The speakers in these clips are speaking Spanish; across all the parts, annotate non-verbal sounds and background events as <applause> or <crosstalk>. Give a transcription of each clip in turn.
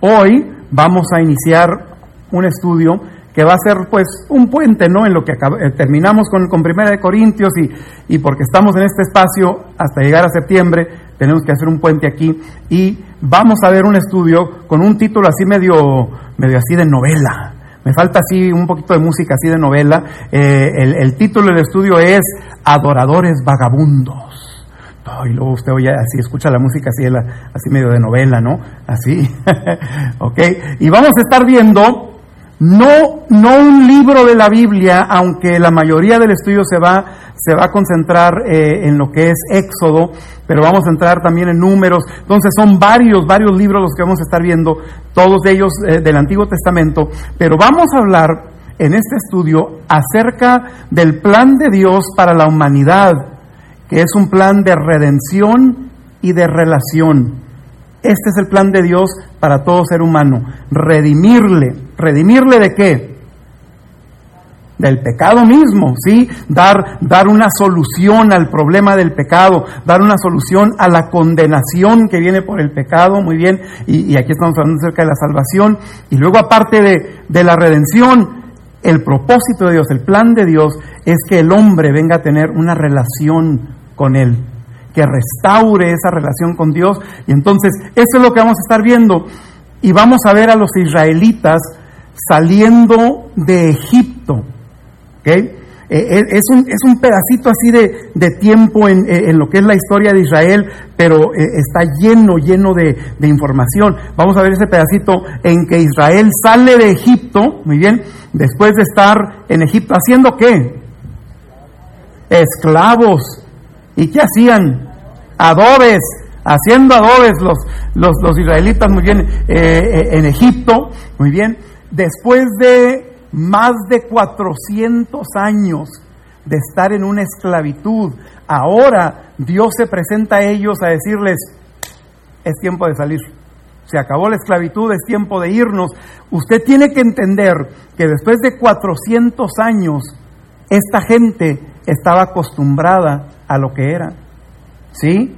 Hoy vamos a iniciar un estudio que va a ser pues un puente, ¿no? En lo que eh, terminamos con, con Primera de Corintios y, y porque estamos en este espacio hasta llegar a septiembre, tenemos que hacer un puente aquí y vamos a ver un estudio con un título así medio, medio así de novela. Me falta así un poquito de música así de novela. Eh, el, el, título del estudio es Adoradores Vagabundos. Y luego usted oye así, escucha la música así, así medio de novela, ¿no? Así. <laughs> ok. Y vamos a estar viendo no, no un libro de la Biblia, aunque la mayoría del estudio se va, se va a concentrar eh, en lo que es Éxodo, pero vamos a entrar también en números. Entonces son varios, varios libros los que vamos a estar viendo, todos ellos eh, del Antiguo Testamento, pero vamos a hablar en este estudio acerca del plan de Dios para la humanidad, que es un plan de redención y de relación. Este es el plan de Dios para todo ser humano, redimirle. ¿Redimirle de qué? Del pecado mismo, ¿sí? Dar, dar una solución al problema del pecado, dar una solución a la condenación que viene por el pecado, muy bien, y, aquí estamos hablando acerca de la salvación, y luego aparte de, de la redención, el propósito de Dios, el plan de Dios es que el hombre venga a tener una relación con Él, que restaure esa relación con Dios. Y entonces, eso es lo que vamos a estar viendo. Y vamos a ver a los israelitas saliendo de Egipto. ¿okay? Eh, eh, es, un, es, un, pedacito así de, de tiempo en, eh, en, lo que es la historia de Israel, pero está lleno, lleno de, de, información. Vamos a ver ese pedacito en que Israel sale de Egipto, muy bien, después de estar en Egipto, haciendo qué? Esclavos. ¿Y qué hacían? Adobes, haciendo adobes los, los, los israelitas, muy bien, eh, eh, en Egipto, muy bien. Después de más de 400 años de estar en una esclavitud, ahora Dios se presenta a ellos a decirles, es tiempo de salir. Se acabó la esclavitud, es tiempo de irnos. Usted tiene que entender que después de 400 años, esta gente estaba acostumbrada a lo que era. ¿Sí?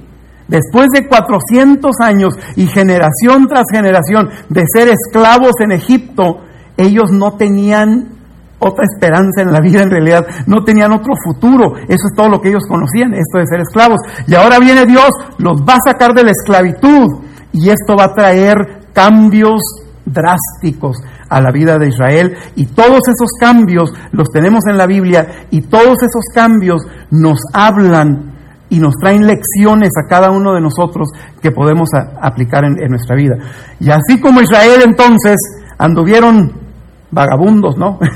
Después de 400 años y generación tras generación de ser esclavos en Egipto, ellos no tenían otra esperanza en la vida en realidad, no tenían otro futuro, eso es todo lo que ellos conocían, esto de ser esclavos. Y ahora viene Dios, los va a sacar de la esclavitud y esto va a traer cambios drásticos a la vida de Israel y todos esos cambios los tenemos en la Biblia y todos esos cambios nos hablan y nos traen lecciones a cada uno de nosotros que podemos aplicar en, nuestra vida. Y así como Israel entonces anduvieron vagabundos, ¿no? <laughs>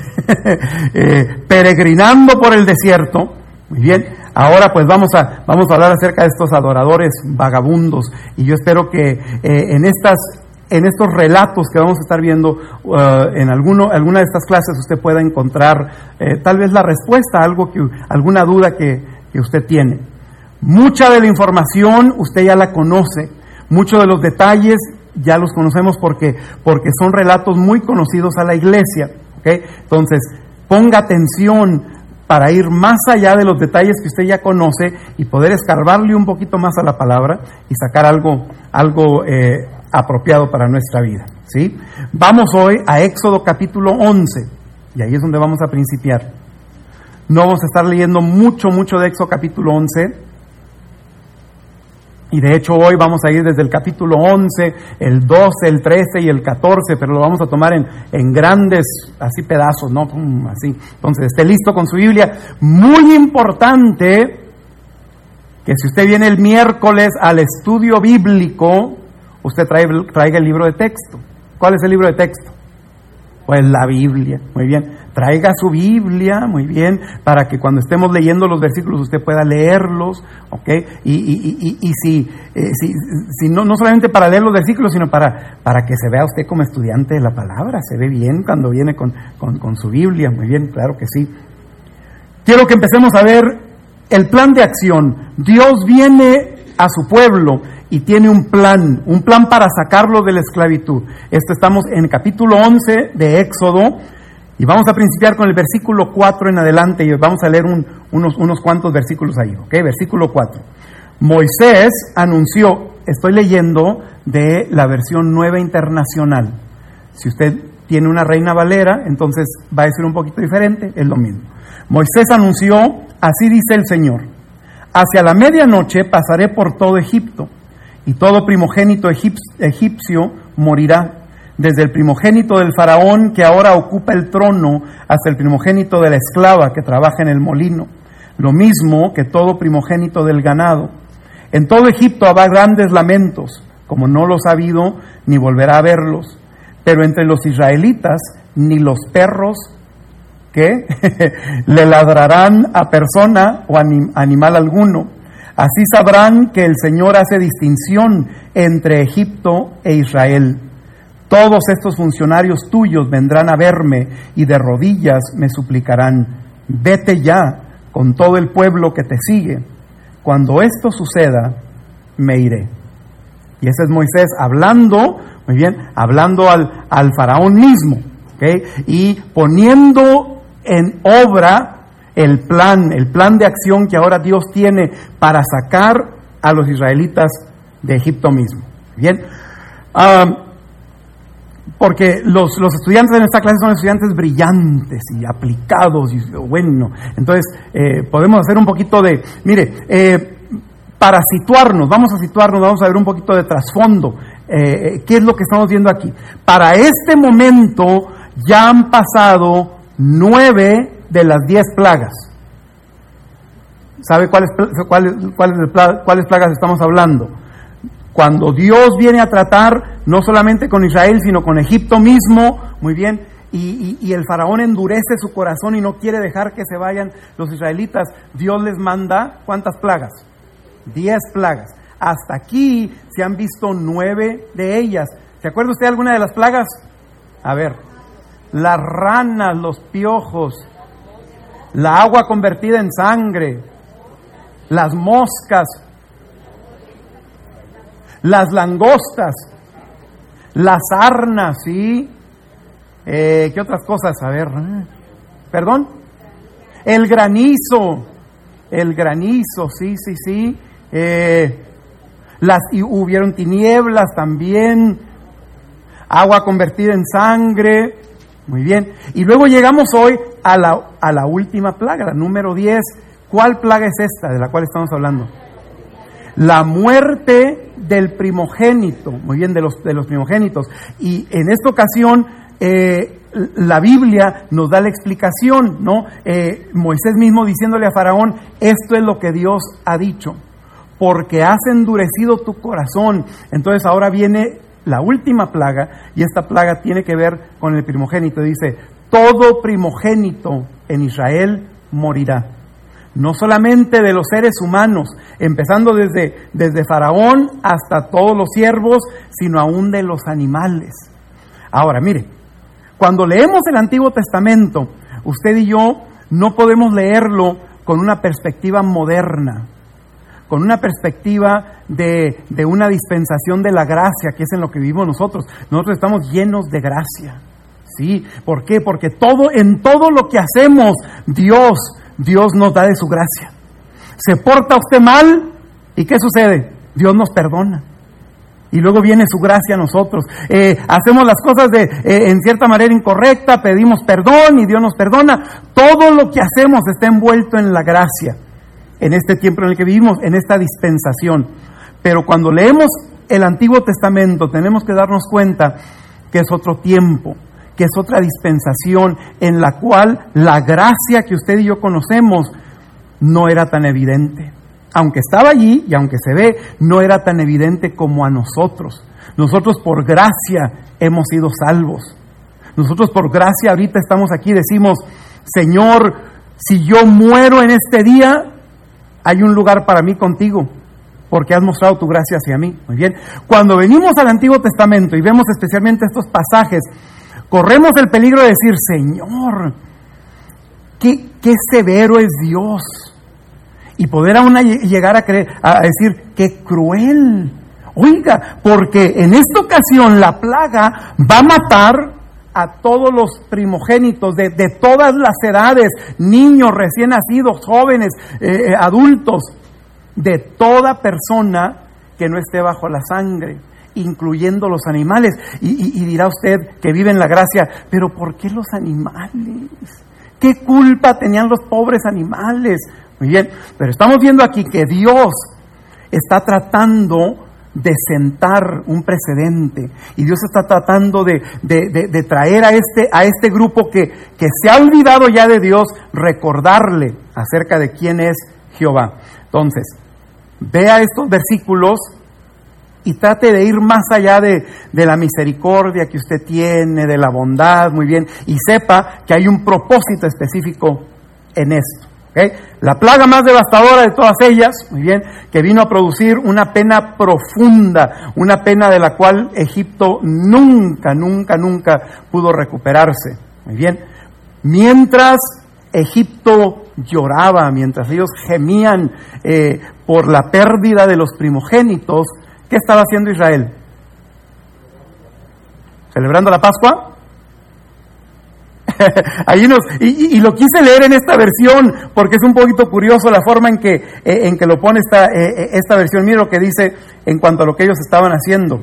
Eh, peregrinando por el desierto, muy bien, ahora pues vamos a, vamos a hablar acerca de estos adoradores vagabundos y yo espero que eh, en estas en estos relatos que vamos a estar viendo uh, en alguno, alguna de estas clases usted pueda encontrar eh, tal vez la respuesta a algo que, alguna duda que, que usted tiene. Mucha de la información usted ya la conoce, muchos de los detalles ya los conocemos porque, porque son relatos muy conocidos a la iglesia. Entonces, ponga atención para ir más allá de los detalles que usted ya conoce y poder escarbarle un poquito más a la palabra y sacar algo, algo eh, apropiado para nuestra vida. ¿sí? Vamos hoy a Éxodo capítulo 11 y ahí es donde vamos a principiar. No vamos a estar leyendo mucho, mucho de Éxodo capítulo 11 y de hecho hoy vamos a ir desde el capítulo 11, el 12, el 13 y el 14, pero lo vamos a tomar en, en grandes, así pedazos, ¿no? Así. Entonces, esté listo con su Biblia. Muy importante que si usted viene el miércoles al estudio bíblico, usted traiga el libro de texto. ¿Cuál es el libro de texto? Pues la Biblia. Muy bien traiga su Biblia, muy bien, para que cuando estemos leyendo los versículos usted pueda leerlos, ¿ok? Y, y, y, y si, eh, si, si, no, no solamente para leer los versículos, sino para, para que se vea usted como estudiante de la palabra, se ve bien cuando viene con, con, con su Biblia, muy bien, claro que sí. Quiero que empecemos a ver el plan de acción. Dios viene a su pueblo y tiene un plan, un plan para sacarlo de la esclavitud. Esto estamos en capítulo 11 de Éxodo, y vamos a principiar con el versículo 4 en adelante y vamos a leer un, unos, unos cuantos versículos ahí, ¿ok? Versículo 4. Moisés anunció, estoy leyendo de la versión nueva internacional. Si usted tiene una reina valera, entonces va a decir un poquito diferente, es lo mismo. Moisés anunció, así dice el Señor, hacia la medianoche pasaré por todo Egipto, y todo primogénito egipcio morirá, desde el primogénito del faraón que ahora ocupa el trono hasta el primogénito de la esclava que trabaja en el molino, lo mismo que todo primogénito del ganado. En todo Egipto habrá grandes lamentos, como no los ha habido ni volverá a verlos, pero entre los israelitas ni los perros que <laughs> le ladrarán a persona o animal alguno. Así sabrán que el Señor hace distinción entre Egipto e Israel. Todos estos funcionarios tuyos vendrán a verme y de rodillas me suplicarán, vete ya con todo el pueblo que te sigue. Cuando esto suceda, me iré. Y ese es Moisés hablando, muy bien, hablando al, al faraón mismo, y poniendo en obra el plan, el plan de acción que ahora Dios tiene para sacar a los israelitas de Egipto mismo. Bien, ah, porque los, los, estudiantes en esta clase son estudiantes brillantes y aplicados y bueno, entonces eh, podemos hacer un poquito de, mire, eh, para situarnos, vamos a situarnos, vamos a ver un poquito de trasfondo, eh, qué es lo que estamos viendo aquí. Para este momento ya han pasado nueve de las diez plagas. ¿Sabe cuáles, cuáles, cuáles plagas estamos hablando? Cuando Dios viene a tratar no solamente con Israel, sino con Egipto mismo, muy bien, y, y, el faraón endurece su corazón y no quiere dejar que se vayan los israelitas, Dios les manda ¿cuántas plagas? Diez plagas. Hasta aquí se han visto nueve de ellas. ¿Se acuerda usted de alguna de las plagas? A ver, las ranas, los piojos, la agua convertida en sangre, las moscas, las langostas, las arnas, ¿sí? Eh, ¿Qué otras cosas? A ver, ¿eh? ¿perdón? El granizo, el granizo, sí, sí, sí. Eh, las, y hubieron tinieblas también, agua convertida en sangre, muy bien. Y luego llegamos hoy a la, a la última plaga, la número 10. ¿Cuál plaga es esta de la cual estamos hablando? la muerte del primogénito, muy bien, de los, de los primogénitos. Y en esta ocasión, eh, la Biblia nos da la explicación, ¿no? Eh, Moisés mismo diciéndole a Faraón, esto es lo que Dios ha dicho, porque has endurecido tu corazón. Entonces ahora viene la última plaga, y esta plaga tiene que ver con el primogénito. Dice, todo primogénito en Israel morirá no solamente de los seres humanos, empezando desde, desde Faraón hasta todos los siervos, sino aún de los animales. Ahora, mire, cuando leemos el Antiguo Testamento, usted y yo no podemos leerlo con una perspectiva moderna, con una perspectiva de, de una dispensación de la gracia, que es en lo que vivimos nosotros. Nosotros estamos llenos de gracia. ¿Sí? ¿Por qué? Porque todo, en todo lo que hacemos, Dios Dios nos da de su gracia. Se porta usted mal y ¿qué sucede? Dios nos perdona. Y luego viene su gracia a nosotros. Eh, hacemos las cosas de, eh, en cierta manera incorrecta, pedimos perdón y Dios nos perdona. Todo lo que hacemos está envuelto en la gracia, en este tiempo en el que vivimos, en esta dispensación. Pero cuando leemos el Antiguo Testamento tenemos que darnos cuenta que es otro tiempo, que es otra dispensación en la cual la gracia que usted y yo conocemos no era tan evidente. Aunque estaba allí y aunque se ve, no era tan evidente como a nosotros. Nosotros por gracia hemos sido salvos. Nosotros por gracia ahorita estamos aquí y decimos, Señor, si yo muero en este día, hay un lugar para mí contigo, porque has mostrado tu gracia hacia mí. Muy bien. Cuando venimos al Antiguo Testamento y vemos especialmente estos pasajes corremos el peligro de decir, Señor, qué, severo es Dios. Y poder aún llegar a, creer, a decir, qué cruel. Oiga, porque en esta ocasión la plaga va a matar a todos los primogénitos de, de todas las edades, niños recién nacidos, jóvenes, eh, eh, adultos. de toda persona que no esté bajo la sangre, incluyendo los animales. Y, dirá usted que vive en la gracia, pero ¿por qué los animales? ¿Qué culpa tenían los pobres animales? Muy bien, pero estamos viendo aquí que Dios está tratando de sentar un precedente y Dios está tratando de, traer a este, a este grupo que, que se ha olvidado ya de Dios, recordarle acerca de quién es Jehová. Entonces, vea estos versículos y trate de ir más allá de, la misericordia que usted tiene, de la bondad, muy bien, y sepa que hay un propósito específico en esto. La plaga más devastadora de todas ellas, muy bien, que vino a producir una pena profunda, una pena de la cual Egipto nunca, nunca, nunca pudo recuperarse. Muy bien, mientras Egipto lloraba, mientras ellos gemían eh, por la pérdida de los primogénitos, ¿qué estaba haciendo Israel? ¿Celebrando la Pascua? <laughs> Ahí nos, y, lo quise leer en esta versión porque es un poquito curioso la forma en que, eh, en que lo pone esta, eh, eh, esta versión. Mira lo que dice en cuanto a lo que ellos estaban haciendo.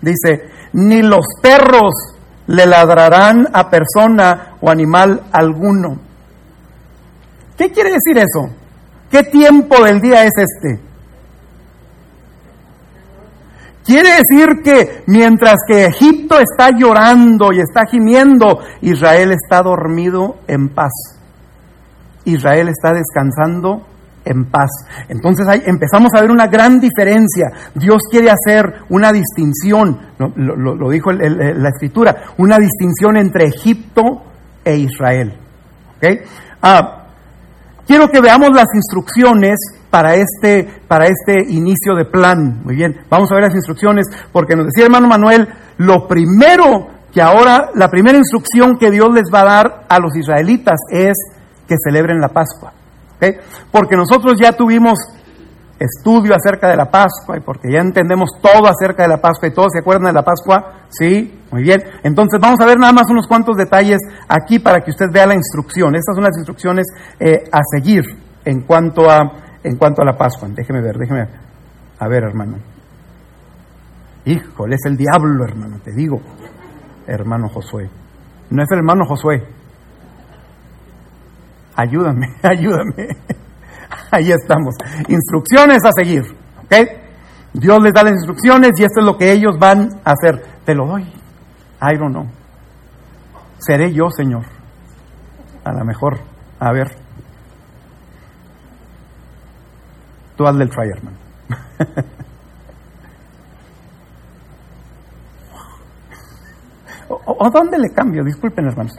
Dice, ni los perros le ladrarán a persona o animal alguno. ¿Qué quiere decir eso? ¿Qué tiempo del día es este? Quiere decir que mientras que Egipto está llorando y está gimiendo, Israel está dormido en paz. Israel está descansando en paz. Entonces empezamos a ver una gran diferencia. Dios quiere hacer una distinción, lo, dijo la escritura, una distinción entre Egipto e Israel. ¿Okay? Ah, quiero que veamos las instrucciones para este, para este inicio de plan. Muy bien, vamos a ver las instrucciones, porque nos decía hermano Manuel, lo primero que ahora, la primera instrucción que Dios les va a dar a los israelitas es que celebren la Pascua. Porque nosotros ya tuvimos estudio acerca de la Pascua y porque ya entendemos todo acerca de la Pascua y todos se acuerdan de la Pascua, sí, muy bien. Entonces vamos a ver nada más unos cuantos detalles aquí para que usted vea la instrucción. Estas son las instrucciones eh, a seguir en cuanto a en cuanto a la Pascua. Déjeme ver, déjeme ver. A ver, hermano. Híjole, es el diablo, hermano, te digo. Hermano Josué. No es el hermano Josué. Ayúdame, <laughs> ayúdame. Ahí estamos. Instrucciones a seguir. ¿Ok? Dios les da las instrucciones y esto es lo que ellos van a hacer. Te lo doy. I don't know. Seré yo, Señor. A lo mejor. A ver. Tú hazle el try, hermano. o, dónde le cambio? Disculpen, hermanos.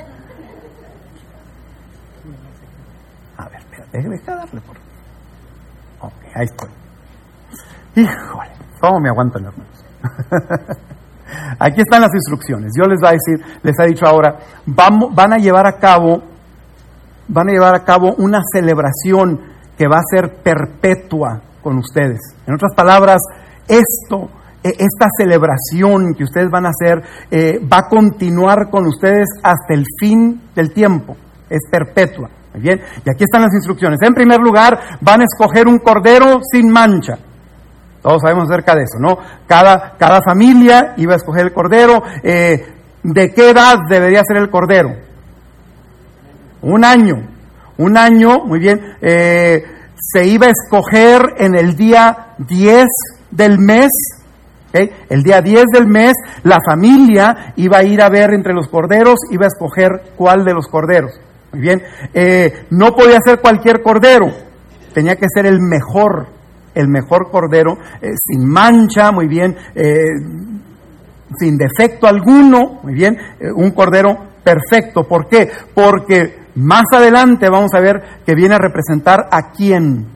A ver, deja darle por. Ok, ahí estoy. Híjole, ¿cómo me aguantan, hermanos? <laughs> Aquí están las instrucciones. Dios les va a decir, les ha dicho ahora, vamos, van a llevar a cabo, van a llevar a cabo una celebración que va a ser perpetua con ustedes. En otras palabras, esto, e, esta celebración que ustedes van a hacer, eh, va a continuar con ustedes hasta el fin del tiempo. Es perpetua. Muy bien. Y aquí están las instrucciones. En primer lugar, van a escoger un cordero sin mancha. Todos sabemos acerca de eso, ¿no? Cada, cada familia iba a escoger el cordero. Eh, ¿De qué edad debería ser el cordero? Un año un año, muy bien, eh, se iba a escoger en el día 10 del mes, el día 10 del mes, la familia iba a ir a ver entre los corderos, iba a escoger cuál de los corderos. Muy bien, eh, no podía ser cualquier cordero, tenía que ser el mejor, el mejor cordero, eh, sin mancha, muy bien, sin defecto alguno, muy bien, un cordero perfecto. ¿Por qué? Porque más adelante vamos a ver que viene a representar a quién.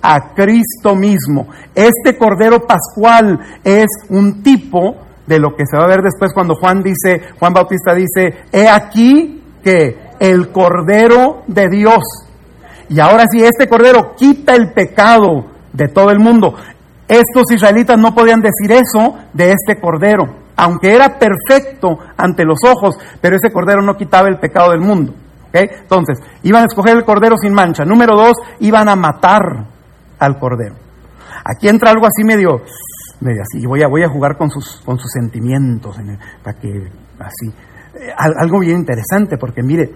A Cristo mismo. Este Cordero Pascual es un tipo de lo que se va a ver después cuando Juan dice, Juan Bautista dice, he aquí que el Cordero de Dios. Y ahora sí, este Cordero quita el pecado de todo el mundo. Estos israelitas no podían decir eso de este Cordero, aunque era perfecto ante los ojos, pero ese Cordero no quitaba el pecado del mundo. Entonces, iban a escoger el cordero sin mancha. Número dos, iban a matar al cordero. Aquí entra algo así medio, <sniffs> medio así, voy a, voy a jugar con sus, con sus sentimientos, para que así, eh, algo bien interesante, porque mire,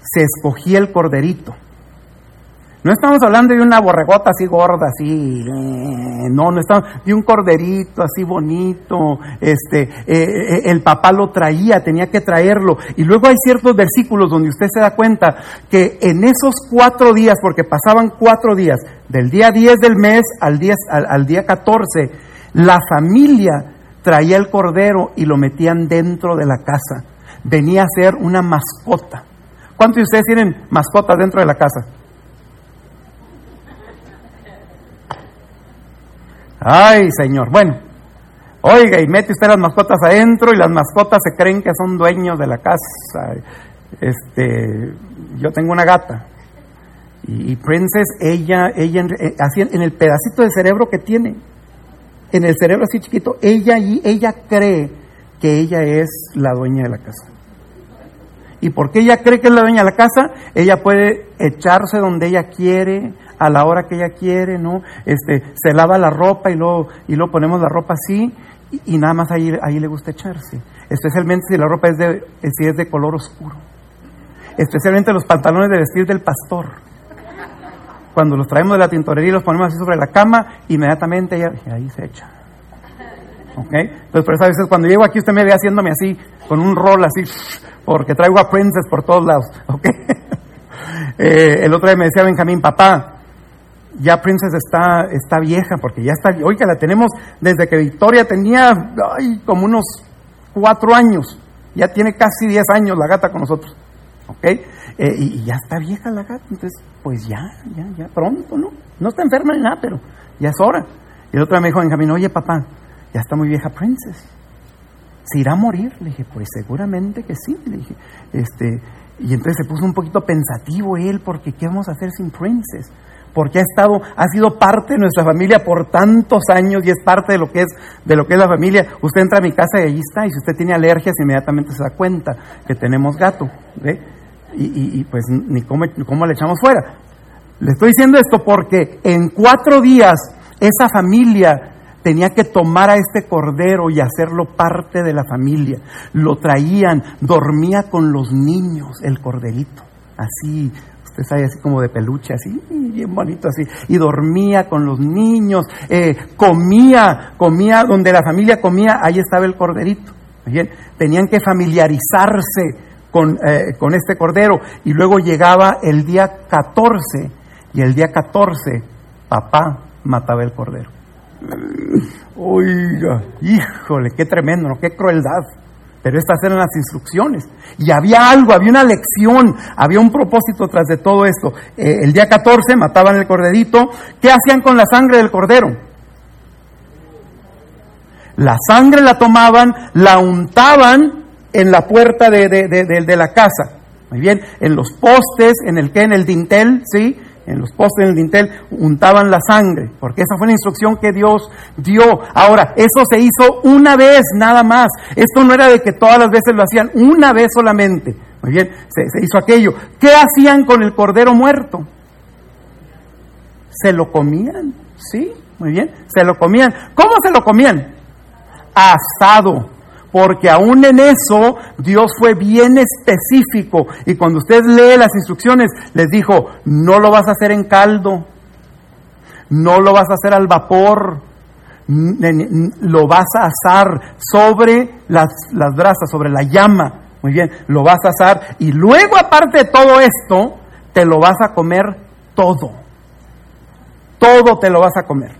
se escogía el corderito, no estamos hablando de una borregota así gorda, así, eh, no, no estamos, de un corderito así bonito, este, eh, eh, el papá lo traía, tenía que traerlo. Y luego hay ciertos versículos donde usted se da cuenta que en esos cuatro días, porque pasaban cuatro días, del día 10 del mes al día, al, al día 14, la familia traía el cordero y lo metían dentro de la casa. Venía a ser una mascota. ¿Cuántos de ustedes tienen mascotas dentro de la casa? Ay, Señor. Bueno, oiga, y mete usted las mascotas adentro y las mascotas se creen que son dueños de la casa. Este, yo tengo una gata. Y, Princess, ella, ella, eh, así en el pedacito de cerebro que tiene, en el cerebro así chiquito, ella y ella cree que ella es la dueña de la casa. ¿Y porque ella cree que es la dueña de la casa? Ella puede echarse donde ella quiere, a la hora que ella quiere, ¿no? Este, se lava la ropa y luego, y luego ponemos la ropa así y, nada más ahí, ahí le gusta echarse. Especialmente si la ropa es de, si es de color oscuro. Especialmente los pantalones de vestir del pastor. Cuando los traemos de la tintorería y los ponemos así sobre la cama, inmediatamente ella, ahí se echa. ¿Ok? Entonces, por eso a veces cuando llego aquí usted me ve haciéndome así, con un rol así, porque traigo a Princess por todos lados. ¿Ok? <laughs> Eh, el otro día me decía Benjamín, papá, ya Princess está, está vieja, porque ya está, oiga, la tenemos desde que Victoria tenía como unos cuatro años, ya tiene casi diez años la gata con nosotros, ¿ok? Eh, y, ya está vieja la gata, entonces, pues ya, ya, ya, pronto, ¿no? No está enferma ni nada, pero ya es hora. Y el otro me dijo Benjamín, oye papá, ya está muy vieja Princess, ¿se irá a morir? Le dije, pues seguramente que sí, le dije, este, y entonces se puso un poquito pensativo él, porque ¿qué vamos a hacer sin Princess? Porque ha estado, ha sido parte de nuestra familia por tantos años y es parte de lo que es, de lo que es la familia. Usted entra a mi casa y allí está, y si usted tiene alergias, inmediatamente se da cuenta que tenemos gato, Y, pues ni cómo, cómo le echamos fuera. Le estoy diciendo esto porque en cuatro días esa familia tenía que tomar a este cordero y hacerlo parte de la familia. Lo traían, dormía con los niños, el corderito, así Usted así como de peluche, así, bien bonito así. Y dormía con los niños, eh, comía, comía donde la familia comía, ahí estaba el corderito. Bien, tenían que familiarizarse con, eh, con este cordero. Y luego llegaba el día 14, y el día 14, papá mataba el cordero. Oiga, híjole, qué tremendo, qué crueldad. Pero estas eran las instrucciones. Y había algo, había una lección, había un propósito tras de todo esto. Eh, el día 14 mataban el corderito. ¿Qué hacían con la sangre del cordero? La sangre la tomaban, la untaban en la puerta de, de la casa. Muy bien, en los postes, en el que, en el dintel, ¿sí? En los postes del dintel untaban la sangre, porque esa fue la instrucción que Dios dio. Ahora, eso se hizo una vez nada más. Esto no era de que todas las veces lo hacían, una vez solamente. Muy bien, se, se hizo aquello. ¿Qué hacían con el cordero muerto? Se lo comían, ¿sí? Muy bien, se lo comían. ¿Cómo se lo comían? Asado porque aún en eso Dios fue bien específico. Y cuando usted lee las instrucciones les dijo, no lo vas a hacer en caldo, no lo vas a hacer al vapor, lo vas a asar sobre las, las brasas, sobre la llama, muy bien, lo vas a asar y luego aparte de todo esto, te lo vas a comer todo, todo te lo vas a comer.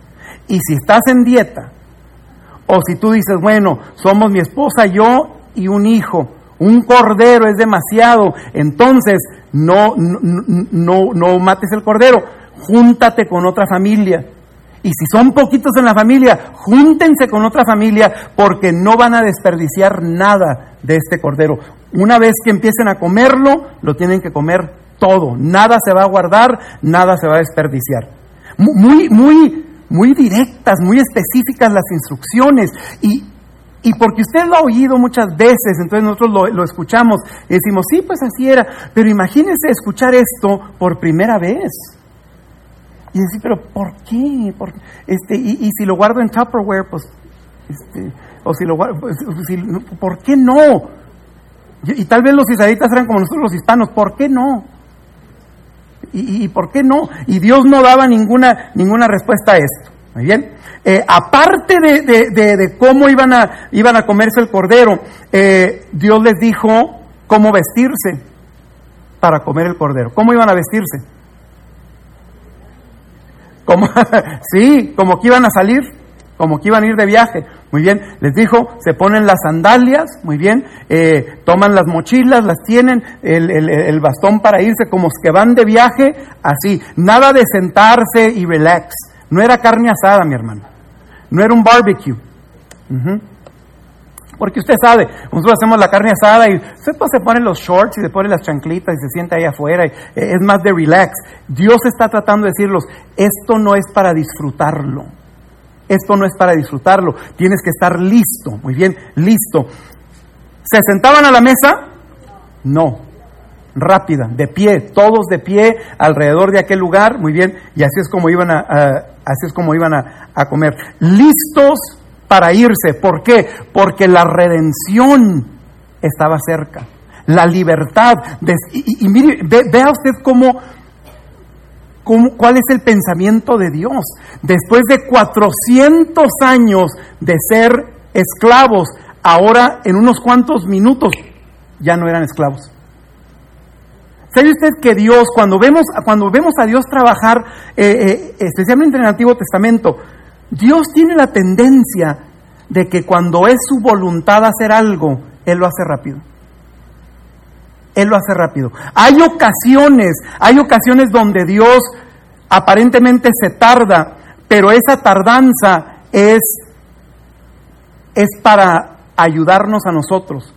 Y si estás en dieta, o si tú dices, bueno, somos mi esposa, yo y un hijo, un cordero es demasiado, entonces no, no, no, mates el cordero, júntate con otra familia. Y si son poquitos en la familia, júntense con otra familia porque no van a desperdiciar nada de este cordero. Una vez que empiecen a comerlo, lo tienen que comer todo. Nada se va a guardar, nada se va a desperdiciar. Muy, muy, muy directas, muy específicas las instrucciones y, y porque usted lo ha oído muchas veces, entonces nosotros lo, escuchamos y decimos, sí, pues así era, pero imagínese escuchar esto por primera vez. Y decir, pero ¿por qué? ¿Por, este, y, y, si lo guardo en Tupperware, pues, este, o si lo guardo, pues, ¿por qué no? Y, y, tal vez los israelitas eran como nosotros los hispanos, ¿por qué no? Y, por qué no? Y Dios no daba ninguna, ninguna respuesta a esto. Muy bien. Eh, aparte de, de, de, de, cómo iban a, iban a comerse el cordero, eh, Dios les dijo cómo vestirse para comer el cordero. ¿Cómo iban a vestirse? Como, <laughs> sí, como que iban a salir, como que iban a ir de viaje. Muy bien, les dijo, se ponen las sandalias, muy bien, eh, toman las mochilas, las tienen, el, el, el, bastón para irse, como que van de viaje, así. Nada de sentarse y relax. No era carne asada, mi hermano. No era un barbecue. Porque usted sabe, nosotros hacemos la carne asada y usted pues se pone los shorts y se pone las chanclitas y se sienta ahí afuera. Y es más de relax. Dios está tratando de decirlos, esto no es para disfrutarlo. Esto no es para disfrutarlo. Tienes que estar listo. Muy bien, listo. ¿Se sentaban a la mesa? No. Rápida, de pie, todos de pie alrededor de aquel lugar. Muy bien. Y así es como iban a, así es como iban a, comer. Listos para irse. ¿Por qué? Porque la redención estaba cerca. La libertad. De, y, y, mire, ve, vea usted cómo, cuál es el pensamiento de Dios. Después de 400 años de ser esclavos, ahora en unos cuantos minutos ya no eran esclavos. ¿Sabe usted que Dios, cuando vemos, cuando vemos a Dios trabajar, eh, eh, especialmente en el Antiguo Testamento, Dios tiene la tendencia de que cuando es su voluntad hacer algo, Él lo hace rápido. Él lo hace rápido. Hay ocasiones, hay ocasiones donde Dios aparentemente se tarda, pero esa tardanza es, es para ayudarnos a nosotros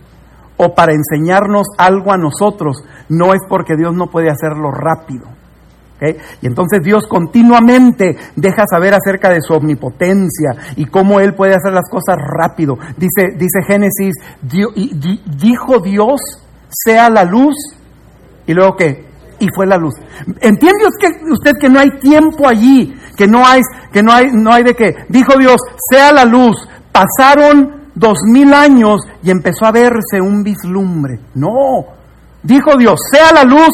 o para enseñarnos algo a nosotros. No es porque Dios no puede hacerlo rápido. Y entonces Dios continuamente deja saber acerca de su omnipotencia y cómo Él puede hacer las cosas rápido. Dice, dice Génesis, dijo Dios, sea la luz, y luego qué? Y fue la luz. ¿Entiende usted que no hay tiempo allí? Que no hay, que no hay, no hay de qué. Dijo Dios, sea la luz. Pasaron dos mil años y empezó a verse un vislumbre. No. Dijo Dios, sea la luz,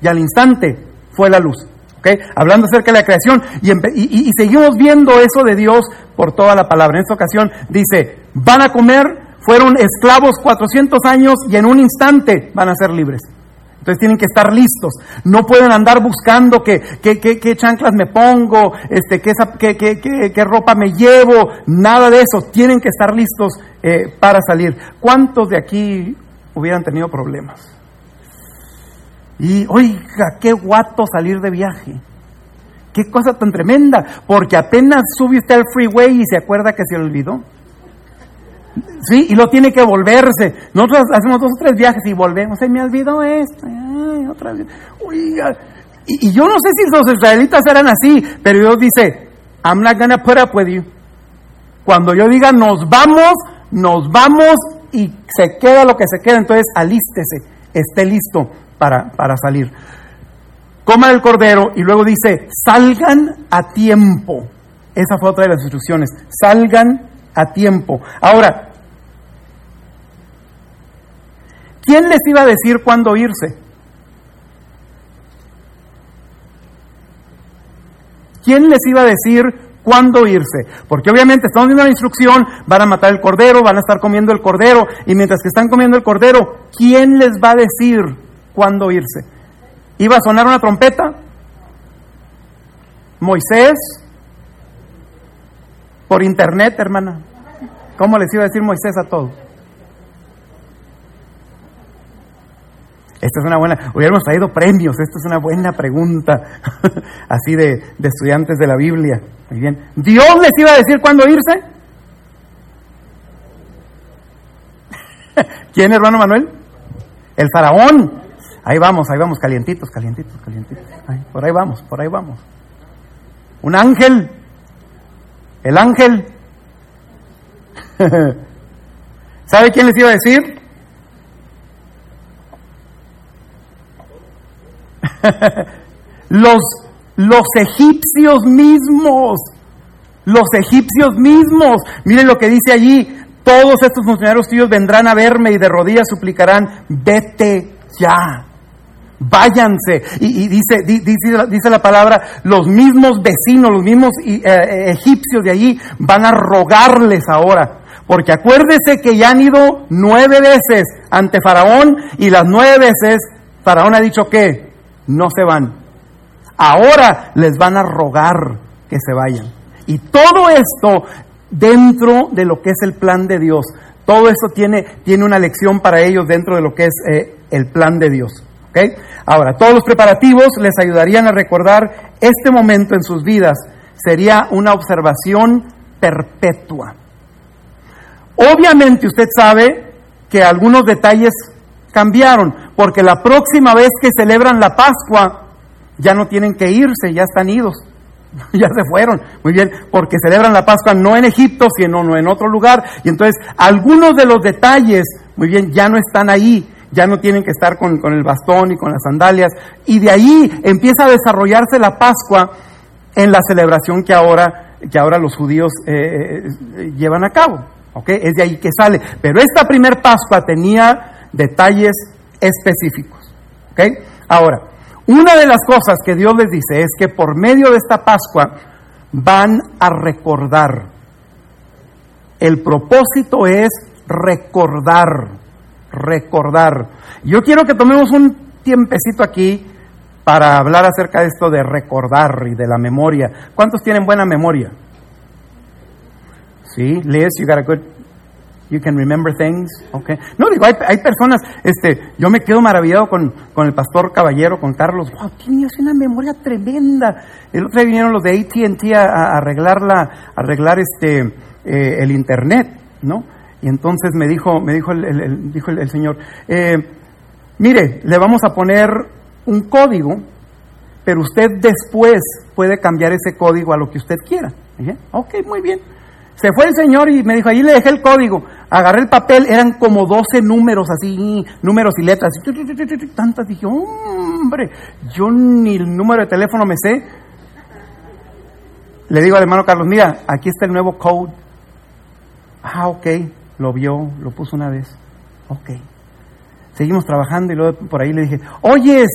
y al instante fue la luz. ¿Okay? Hablando acerca de la creación, y, y, y, seguimos viendo eso de Dios por toda la palabra. En esta ocasión dice, van a comer, fueron esclavos 400 años y en un instante van a ser libres. Entonces tienen que estar listos. No pueden andar buscando qué, qué chanclas me pongo, este, qué, qué, ropa me llevo, nada de eso. Tienen que estar listos eh, para salir. ¿Cuántos de aquí hubieran tenido problemas? Y oiga, qué guato salir de viaje. Qué cosa tan tremenda, porque apenas sube usted al freeway y se acuerda que se olvidó. Sí, y lo tiene que volverse. Nosotros hacemos dos o tres viajes y volvemos. Se me olvidó esto. Otra vez. Y, yo no sé si los israelitas eran así, pero Dios dice, I'm not gonna put up with you. Cuando yo diga nos vamos, nos vamos y se queda lo que se queda, entonces alístese, esté listo para, para salir. Coma el cordero y luego dice, salgan a tiempo. Esa fue otra de las instrucciones. Salgan a tiempo. Ahora, ¿quién les iba a decir cuándo irse? ¿Quién les iba a decir cuándo irse? Porque obviamente estamos viendo la instrucción, van a matar el cordero, van a estar comiendo el cordero, y mientras que están comiendo el cordero, ¿quién les va a decir cuándo irse? ¿Iba a sonar una trompeta? Moisés, por internet, hermana. ¿Cómo les iba a decir Moisés a todos? Esta es una buena, hubiéramos traído premios, esta es una buena pregunta, <laughs> así de, estudiantes de la Biblia. Muy bien. ¿Dios les iba a decir cuándo irse? <laughs> ¿Quién, hermano Manuel? El faraón. Ahí vamos, ahí vamos, calientitos, calientitos, calientitos. Por ahí vamos, por ahí vamos. Un ángel. El ángel. <laughs> ¿Sabe quién les iba a decir? <laughs> los, Los egipcios mismos. Los egipcios mismos. Miren lo que dice allí. Todos estos funcionarios tuyos vendrán a verme y de rodillas suplicarán, vete ya váyanse. Y, dice, dice, dice, la palabra, los mismos vecinos, los mismos eh, eh, egipcios de allí van a rogarles ahora. Porque acuérdese que ya han ido nueve veces ante Faraón y las nueve veces Faraón ha dicho que no se van. Ahora les van a rogar que se vayan. Y todo esto dentro de lo que es el plan de Dios. Todo esto tiene, tiene una lección para ellos dentro de lo que es eh, el plan de Dios. Ahora, todos los preparativos les ayudarían a recordar este momento en sus vidas. Sería una observación perpetua. Obviamente usted sabe que algunos detalles cambiaron, porque la próxima vez que celebran la Pascua ya no tienen que irse, ya están idos, <laughs> ya se fueron, muy bien, porque celebran la Pascua no en Egipto, sino no en otro lugar, y entonces algunos de los detalles, muy bien, ya no están ahí, ya no tienen que estar con, el bastón y con las sandalias. Y de ahí empieza a desarrollarse la Pascua en la celebración que ahora, que ahora los judíos eh, eh, llevan a cabo. Es de ahí que sale. Pero esta primer Pascua tenía detalles específicos. Ahora, una de las cosas que Dios les dice es que por medio de esta Pascua van a recordar. El propósito es recordar recordar. Yo quiero que tomemos un tiempecito aquí para hablar acerca de esto de recordar y de la memoria. ¿Cuántos tienen buena memoria? Sí, Liz, you got a good, you can remember things, okay. No, digo, hay, personas, este, yo me quedo maravillado con, con el pastor Caballero, con Carlos, wow, tiene una memoria tremenda. El otro día vinieron los de AT&T a, arreglar la, arreglar este, eh, el internet, ¿no? Y entonces me dijo, me dijo el, dijo el, Señor, eh, mire, le vamos a poner un código, pero usted después puede cambiar ese código a lo que usted quiera. ok, muy bien. Se fue el Señor y me dijo, ahí le dejé el código. Agarré el papel, eran como 12 números así, números y letras. Tantas, dije, hombre, yo ni el número de teléfono me sé. Le digo al hermano Carlos, mira, aquí está el nuevo code. Ah, ok lo vio, lo puso una vez. Ok. Seguimos trabajando y luego por ahí le dije, oyes,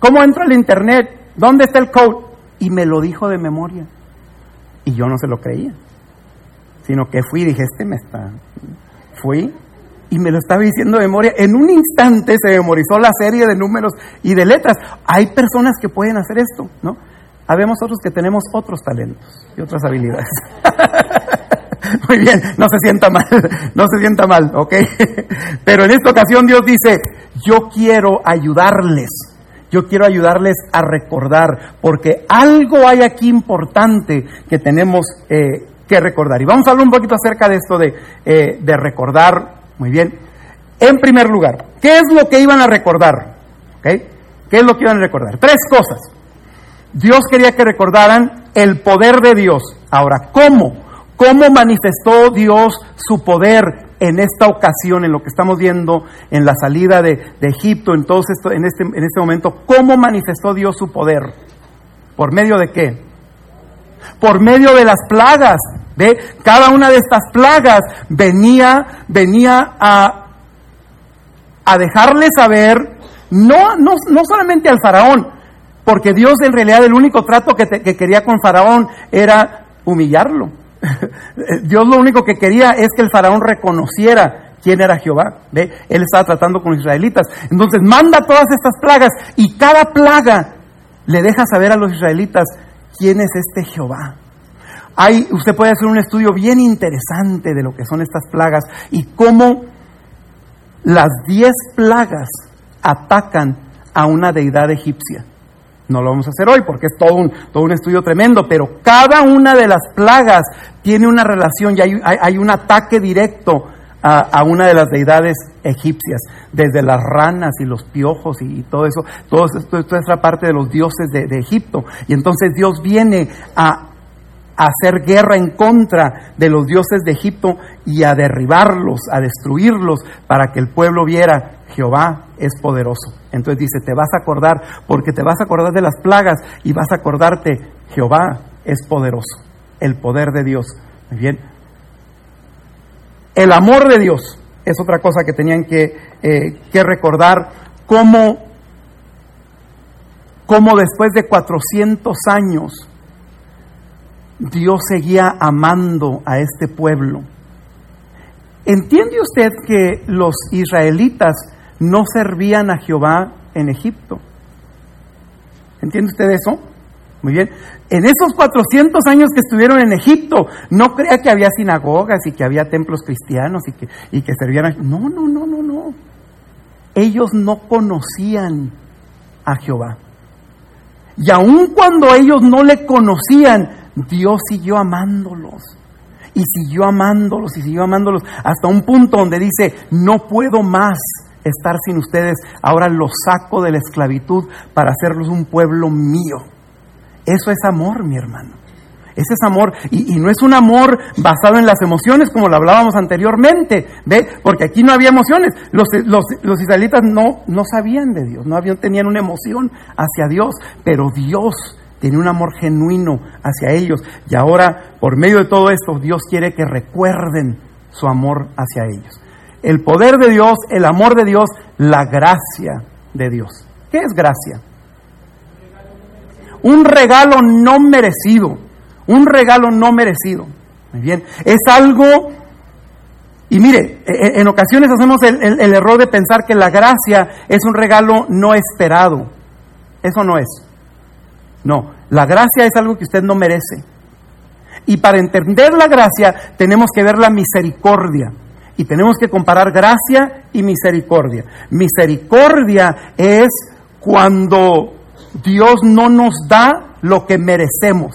¿cómo entro al internet? ¿Dónde está el code? Y me lo dijo de memoria. Y yo no se lo creía. Sino que fui y dije, este me está. Fui y me lo estaba diciendo de memoria. En un instante se memorizó la serie de números y de letras. Hay personas que pueden hacer esto, ¿no? Habemos otros que tenemos otros talentos y otras habilidades. <laughs> <laughs> Muy bien, no se sienta mal, no se sienta mal, ¿ok? <laughs> Pero en esta ocasión Dios dice, yo quiero ayudarles, yo quiero ayudarles a recordar, porque algo hay aquí importante que tenemos eh, que recordar. Y vamos a hablar un poquito acerca de esto de, eh, de recordar, muy bien. En primer lugar, ¿qué es lo que iban a recordar? ¿Ok? ¿Qué es lo que iban a recordar? Tres cosas. Dios quería que recordaran el poder de Dios. Ahora, ¿cómo? ¿Cómo manifestó Dios su poder en esta ocasión, en lo que estamos viendo en la salida de, Egipto, en, todo esto, en, este, en este momento? ¿Cómo manifestó Dios su poder? ¿Por medio de qué? Por medio de las plagas. ¿Ve? Cada una de estas plagas venía, venía a, a dejarle saber, no, no, no solamente al faraón, porque Dios en realidad el único trato que quería con faraón era humillarlo <laughs> Dios lo único que quería es que el faraón reconociera quién era Jehová. ¿ve? Él estaba tratando con los israelitas. Entonces manda todas estas plagas y cada plaga le deja saber a los israelitas quién es este Jehová. Hay, usted puede hacer un estudio bien interesante de lo que son estas plagas y cómo las diez plagas atacan a una deidad egipcia. No lo vamos a hacer hoy porque es todo un, todo un estudio tremendo, pero cada una de las plagas tiene una relación y hay, un ataque directo a, una de las deidades egipcias, desde las ranas y los piojos y, todo eso, todo esto, es la parte de los dioses de, Egipto. Y entonces Dios viene a, a hacer guerra en contra de los dioses de Egipto y a derribarlos, a destruirlos, para que el pueblo viera, Jehová es poderoso. Entonces dice, te vas a acordar, porque te vas a acordar de las plagas y vas a acordarte, Jehová es poderoso, el poder de Dios. Muy bien. El amor de Dios es otra cosa que tenían que, eh, que recordar, cómo, cómo después de 400 años Dios seguía amando a este pueblo. ¿Entiende usted que los israelitas no servían a Jehová en Egipto? ¿Entiende usted eso? Muy bien. En esos 400 años que estuvieron en Egipto, no crea que había sinagogas y que había templos cristianos y que, y que servían. No, no, no, no, no. Ellos no conocían a Jehová. Y aun cuando ellos no le conocían, Dios siguió amándolos. Y siguió amándolos y siguió amándolos hasta un punto donde dice, no puedo más estar sin ustedes, ahora los saco de la esclavitud para hacerlos un pueblo mío. Eso es amor, mi hermano. Ese es amor. Y, no es un amor basado en las emociones como lo hablábamos anteriormente. ¿Ve? Porque aquí no había emociones. Los, los, israelitas no, no sabían de Dios. No tenían una emoción hacia Dios. Pero Dios tiene un amor genuino hacia ellos. Y ahora, por medio de todo esto, Dios quiere que recuerden su amor hacia ellos. El poder de Dios, el amor de Dios, la gracia de Dios. ¿Qué es gracia? Un regalo no merecido. Un regalo no merecido. Muy bien. Es algo. Y mire, e, e, en ocasiones hacemos el, el error de pensar que la gracia es un regalo no esperado. Eso no es. No, la gracia es algo que usted no merece. Y para entender la gracia tenemos que ver la misericordia. Y tenemos que comparar gracia y misericordia. Misericordia es cuando Dios no nos da lo que merecemos.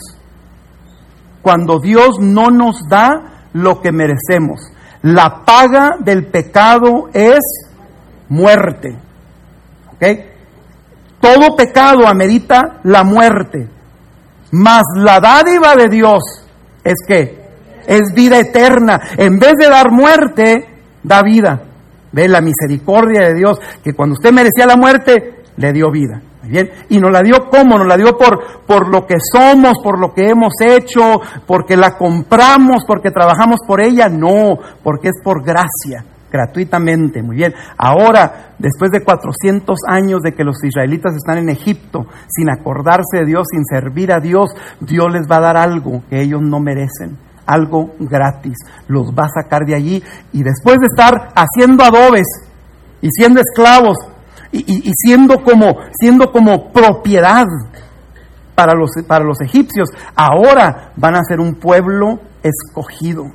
Cuando Dios no nos da lo que merecemos. La paga del pecado es muerte. Todo pecado amerita la muerte. Mas la dádiva de Dios es que es vida eterna. En vez de dar muerte, da vida. Ve la misericordia de Dios, que cuando usted merecía la muerte, le dio vida bien. Y nos la dio cómo? Nos la dio por, por lo que somos, por lo que hemos hecho, porque la compramos, porque trabajamos por ella. No, porque es por gracia, gratuitamente. Muy bien. Ahora, después de 400 años de que los israelitas están en Egipto, sin acordarse de Dios, sin servir a Dios, Dios les va a dar algo que ellos no merecen algo gratis, los va a sacar de allí y después de estar haciendo adobes y siendo esclavos y, siendo, como, siendo como propiedad para los, para los egipcios, ahora van a ser un pueblo escogido,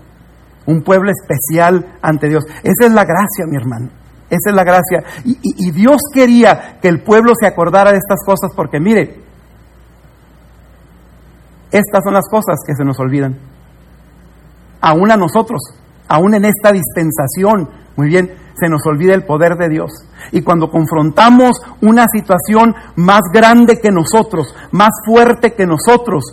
un pueblo especial ante Dios. Esa es la gracia, mi hermano. Esa es la gracia. Y, y, Dios quería que el pueblo se acordara de estas cosas porque mire, estas son las cosas que se nos olvidan. Aún a nosotros, aún en esta dispensación, muy bien, se nos olvida el poder de Dios. Y cuando confrontamos una situación más grande que nosotros, más fuerte que nosotros,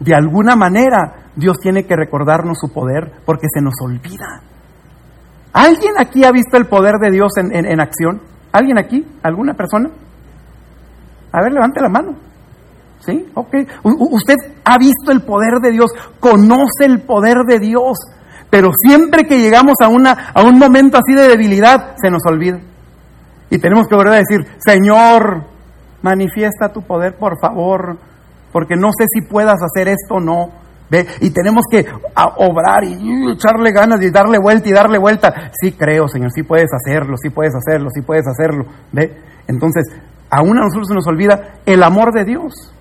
de alguna manera Dios tiene que recordarnos su poder porque se nos olvida. ¿Alguien aquí ha visto el poder de Dios en, acción? ¿Alguien aquí? ¿Alguna persona? A ver, levante la mano. ¿Sí? Ok. usted ha visto el poder de Dios, conoce el poder de Dios. Pero siempre que llegamos a, una, a un momento así de debilidad, se nos olvida. Y tenemos que volver a decir, Señor, manifiesta tu poder, por favor, porque no sé si puedas hacer esto o no. ¿Ve? Y tenemos que obrar y echarle ganas y darle vuelta y darle vuelta. Sí creo, Señor, sí puedes hacerlo, sí puedes hacerlo, sí puedes hacerlo. ¿Ve? Entonces, aún a nosotros se nos olvida el amor de Dios.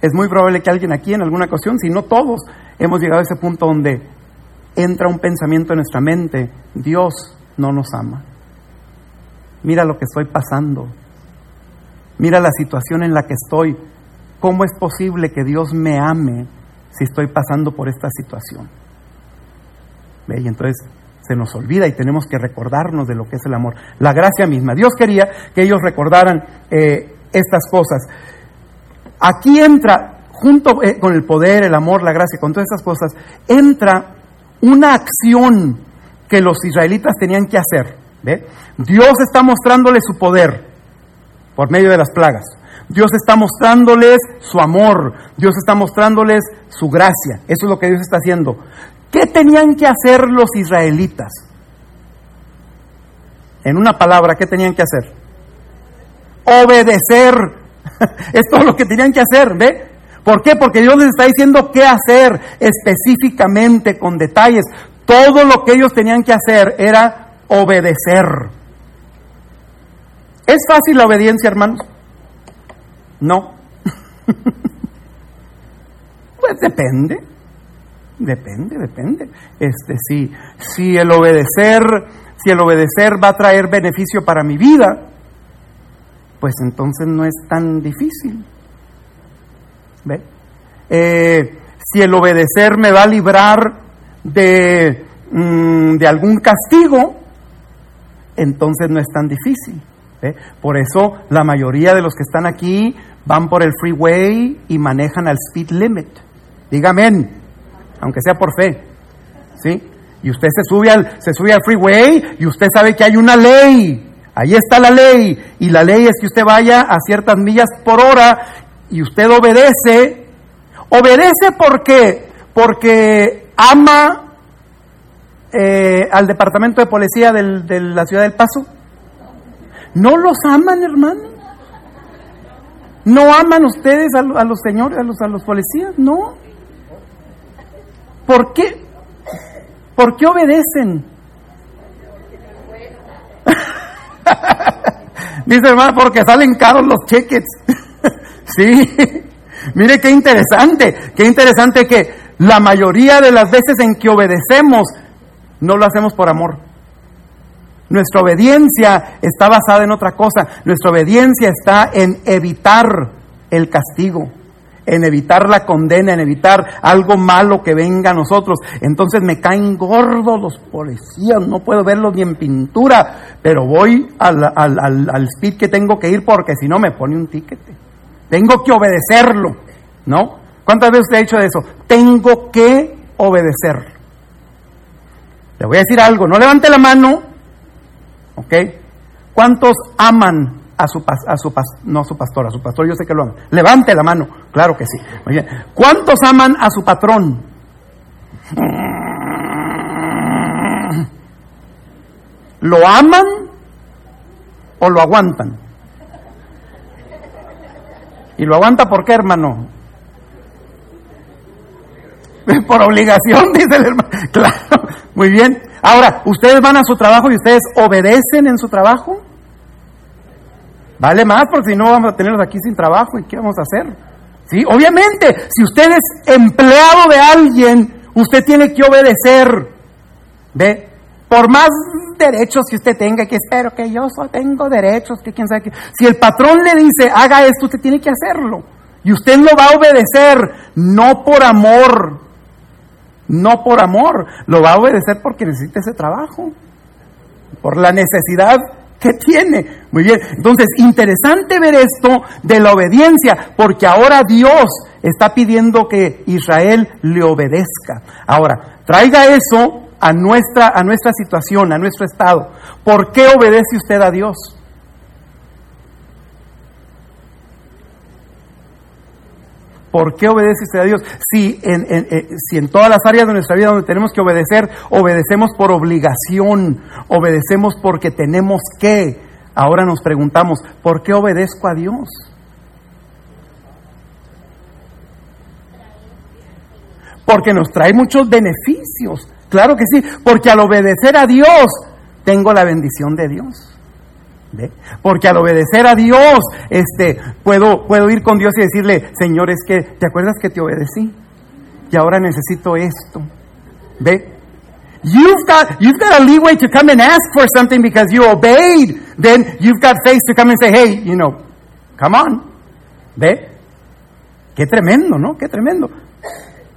Es muy probable que alguien aquí en alguna ocasión, si no todos, hemos llegado a ese punto donde entra un pensamiento en nuestra mente, Dios no nos ama. Mira lo que estoy pasando. Mira la situación en la que estoy. ¿Cómo es posible que Dios me ame si estoy pasando por esta situación? ¿Ve? Y entonces se nos olvida y tenemos que recordarnos de lo que es el amor. La gracia misma. Dios quería que ellos recordaran eh, estas cosas. Aquí entra, junto eh, con el poder, el amor, la gracia, con todas estas cosas, entra una acción que los israelitas tenían que hacer. Dios está mostrándoles su poder por medio de las plagas. Dios está mostrándoles su amor. Dios está mostrándoles su gracia. Eso es lo que Dios está haciendo. ¿Qué tenían que hacer los israelitas? En una palabra, ¿qué tenían que hacer? Obedecer. <laughs> es todo lo que tenían que hacer, ¿ve? ¿Por qué? Porque Dios les está diciendo qué hacer específicamente, con detalles. Todo lo que ellos tenían que hacer era obedecer. ¿Es fácil la obediencia, hermanos? No. <laughs> pues depende. Depende, depende. Este sí, si el obedecer, si el obedecer va a traer beneficio para mi vida, pues entonces no es tan difícil. ¿Ve? Eh, si el obedecer me va a librar de, mm, de algún castigo, entonces no es tan difícil. ¿ve? Por eso la mayoría de los que están aquí van por el freeway y manejan al speed limit. Dígame, aunque sea por fe. ¿Sí? Y usted se sube al, se sube al freeway y usted sabe que hay una ley. Ahí está la ley. Y la ley es que usted vaya a ciertas millas por hora y usted obedece. Obedece porque, porque ama eh, al departamento de policía de la ciudad del Paso. No los aman, hermano. No aman ustedes a, a los señores, a los, a los policías, no. ¿Por qué? ¿Por qué obedecen? <laughs> <laughs> Dice hermano, porque salen caros los cheques. <laughs> sí. Mire qué interesante, qué interesante que la mayoría de las veces en que obedecemos no lo hacemos por amor. Nuestra obediencia está basada en otra cosa. Nuestra obediencia está en evitar el castigo en evitar la condena, en evitar algo malo que venga a nosotros. Entonces me caen gordos los policías, no puedo verlos ni en pintura, pero voy al, al, speed que tengo que ir porque si no me pone un tiquete. Tengo que obedecerlo, ¿no? ¿Cuántas veces usted ha de eso? Tengo que obedecer. Le voy a decir algo, no levante la mano, ¿ok? ¿Cuántos aman a su, a su no a su pastor, a su pastor yo sé que lo ama. Levante la mano, claro que sí. Oye, ¿cuántos aman a su patrón? ¿Lo aman o lo aguantan? ¿Y lo aguanta por qué, hermano? <laughs> Por obligación, <laughs> dice el hermano. Claro, muy bien. Ahora, ¿ustedes van a su trabajo y ustedes obedecen en su trabajo? Vale más porque si no vamos a tenerlos aquí sin trabajo y qué vamos a hacer. Sí, obviamente, si usted es empleado de alguien, usted tiene que obedecer. ¿Ve? Por más derechos que usted tenga, que espero que yo solo tengo derechos, que quién sabe qué. Si el patrón le dice, haga esto, usted tiene que hacerlo. Y usted lo va a obedecer, no por amor, no por amor, lo va a obedecer porque necesita ese trabajo, por la necesidad ¿Qué tiene? Muy bien. Entonces, interesante ver esto de la obediencia, porque ahora Dios está pidiendo que Israel le obedezca. Ahora, traiga eso a nuestra, a nuestra situación, a nuestro estado. ¿Por qué obedece usted a Dios? ¿Por qué obedece usted a Dios? Si en, eh, si en todas las áreas de nuestra vida donde tenemos que obedecer, obedecemos por obligación, obedecemos porque tenemos que. Ahora nos preguntamos, ¿por qué obedezco a Dios? Porque nos trae muchos beneficios. Claro que sí, porque al obedecer a Dios tengo la bendición de Dios. Porque al obedecer a Dios, este, puedo, puedo ir con Dios y decirle, Señor, es que, ¿te acuerdas que te obedecí? Y ahora necesito esto. ¿Ve? You've got, you've got a leeway to come and ask for something because you obeyed. Then you've got faith to come and say, hey, you know, come on. ¿Ve? Qué tremendo, ¿no? Qué tremendo.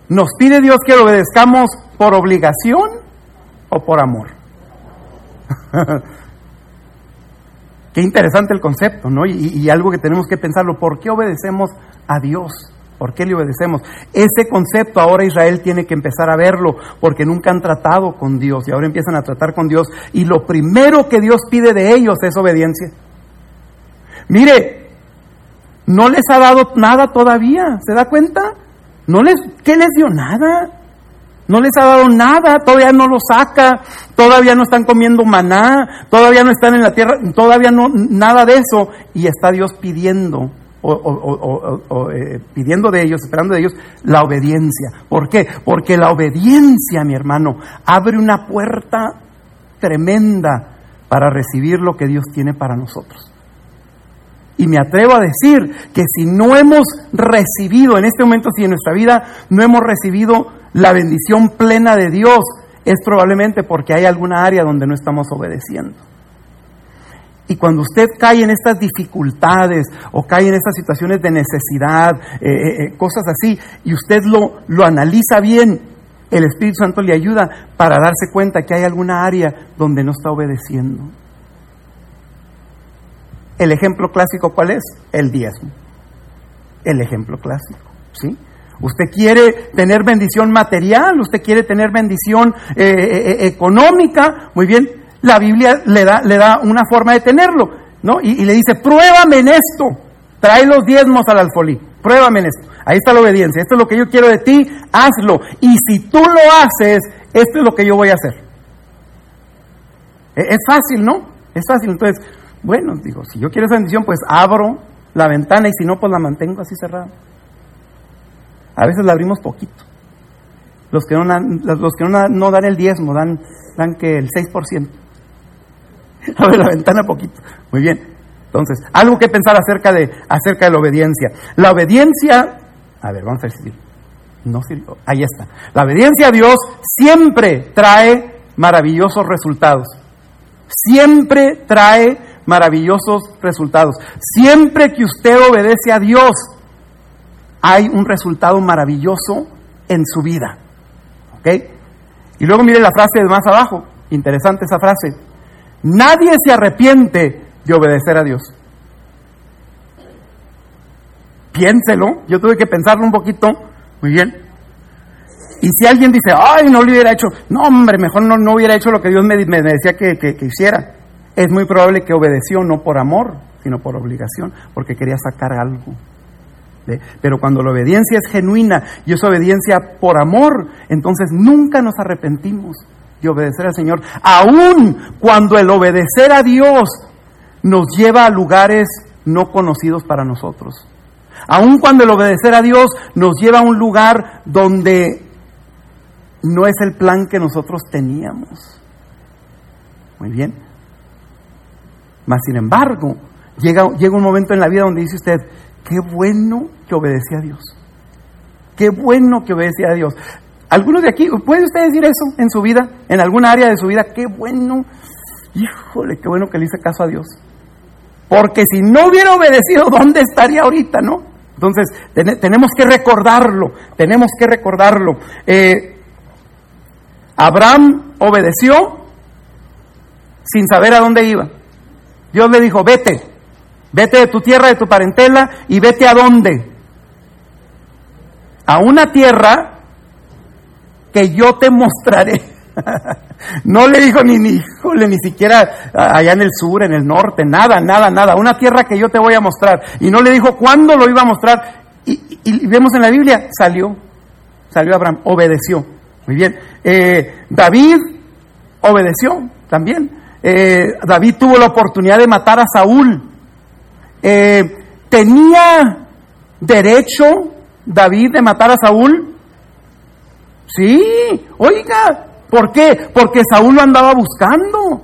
¿Nos pide Dios que obedezcamos por obligación o por amor? <laughs> Qué interesante el concepto, ¿no? Y, algo que tenemos que pensarlo. ¿Por qué obedecemos a Dios? ¿Por qué le obedecemos? Ese concepto ahora Israel tiene que empezar a verlo porque nunca han tratado con Dios y ahora empiezan a tratar con Dios y lo primero que Dios pide de ellos es obediencia. Mire, no les ha dado nada todavía, ¿se da cuenta? No les, ¿Qué les dio nada? No les ha dado nada, todavía no lo saca, todavía no están comiendo maná, todavía no están en la tierra, todavía no, nada de eso. Y está Dios pidiendo o, eh, pidiendo de ellos, esperando de ellos, la obediencia. ¿Por qué? Porque la obediencia, mi hermano, abre una puerta tremenda para recibir lo que Dios tiene para nosotros. Y me atrevo a decir que si no hemos recibido en este momento, si en nuestra vida no hemos recibido la bendición plena de Dios, es probablemente porque hay alguna área donde no estamos obedeciendo. Y cuando usted cae en estas dificultades o cae en estas situaciones de necesidad, eh, eh, eh, cosas así, y usted lo, lo analiza bien, el Espíritu Santo le ayuda para darse cuenta que hay alguna área donde no está obedeciendo. El ejemplo clásico, ¿cuál es? El diezmo. El ejemplo clásico, ¿sí? Usted quiere tener bendición material, usted quiere tener bendición económica, muy bien, la Biblia le da, le da una forma de tenerlo, ¿no? Y, le dice, pruébame en esto, trae los diezmos al alfolí, pruébame en esto. Ahí está la obediencia, esto es lo que yo quiero de ti, hazlo. Y si tú lo haces, esto es lo que yo voy a hacer. E, es fácil, ¿no? Es fácil. Entonces, bueno, digo, si yo quiero esa bendición, pues abro la ventana y si no, pues la mantengo así cerrada. A veces la abrimos poquito. Los que no, los que no, no dan el diezmo, dan, dan que el 6%. <laughs> Abre la ventana poquito. Muy bien. Entonces, algo que pensar acerca de, acerca de la obediencia. La obediencia, a ver, vamos a decir, no sirvió. Ahí está. La obediencia a Dios siempre trae maravillosos resultados. Siempre trae maravillosos resultados. Siempre que usted obedece a Dios, hay un resultado maravilloso en su vida. ¿Ok? Y luego mire la frase de más abajo. Interesante esa frase. Nadie se arrepiente de obedecer a Dios. Piénselo, yo tuve que pensarlo un poquito, muy bien. Y si alguien dice, ay, no lo hubiera hecho, no, hombre, mejor no, no hubiera hecho lo que Dios me, me decía que, que, hiciera. Es muy probable que obedeció no por amor, sino por obligación, porque quería sacar algo. Pero cuando la obediencia es genuina y es obediencia por amor, entonces nunca nos arrepentimos de obedecer al Señor, aun cuando el obedecer a Dios nos lleva a lugares no conocidos para nosotros. Aun cuando el obedecer a Dios nos lleva a un lugar donde no es el plan que nosotros teníamos. Muy bien. Mas sin embargo, llega, llega un momento en la vida donde dice usted, qué bueno que obedecí a Dios. Qué bueno que obedecí a Dios. Algunos de aquí, ¿puede usted decir eso en su vida, en alguna área de su vida? Qué bueno, híjole, qué bueno que le hice caso a Dios. Porque si no hubiera obedecido, ¿dónde estaría ahorita, no? Entonces, tenemos que recordarlo, tenemos que recordarlo. Eh, Abraham obedeció sin saber a dónde iba. Dios le dijo, vete, vete de tu tierra, de tu parentela, y vete a dónde. A una tierra que yo te mostraré. <laughs> no le dijo ni, ni, ni siquiera allá en el sur, en el norte, nada, nada, nada. Una tierra que yo te voy a mostrar. Y no le dijo cuándo lo iba a mostrar. Y, vemos en la Biblia, salió, salió Abraham, obedeció. Muy bien. Eh, David obedeció también. Eh, David tuvo la oportunidad de matar a Saúl. Eh, tenía derecho David de matar a Saúl Sí, oiga, ¿por qué? Porque Saúl lo andaba buscando.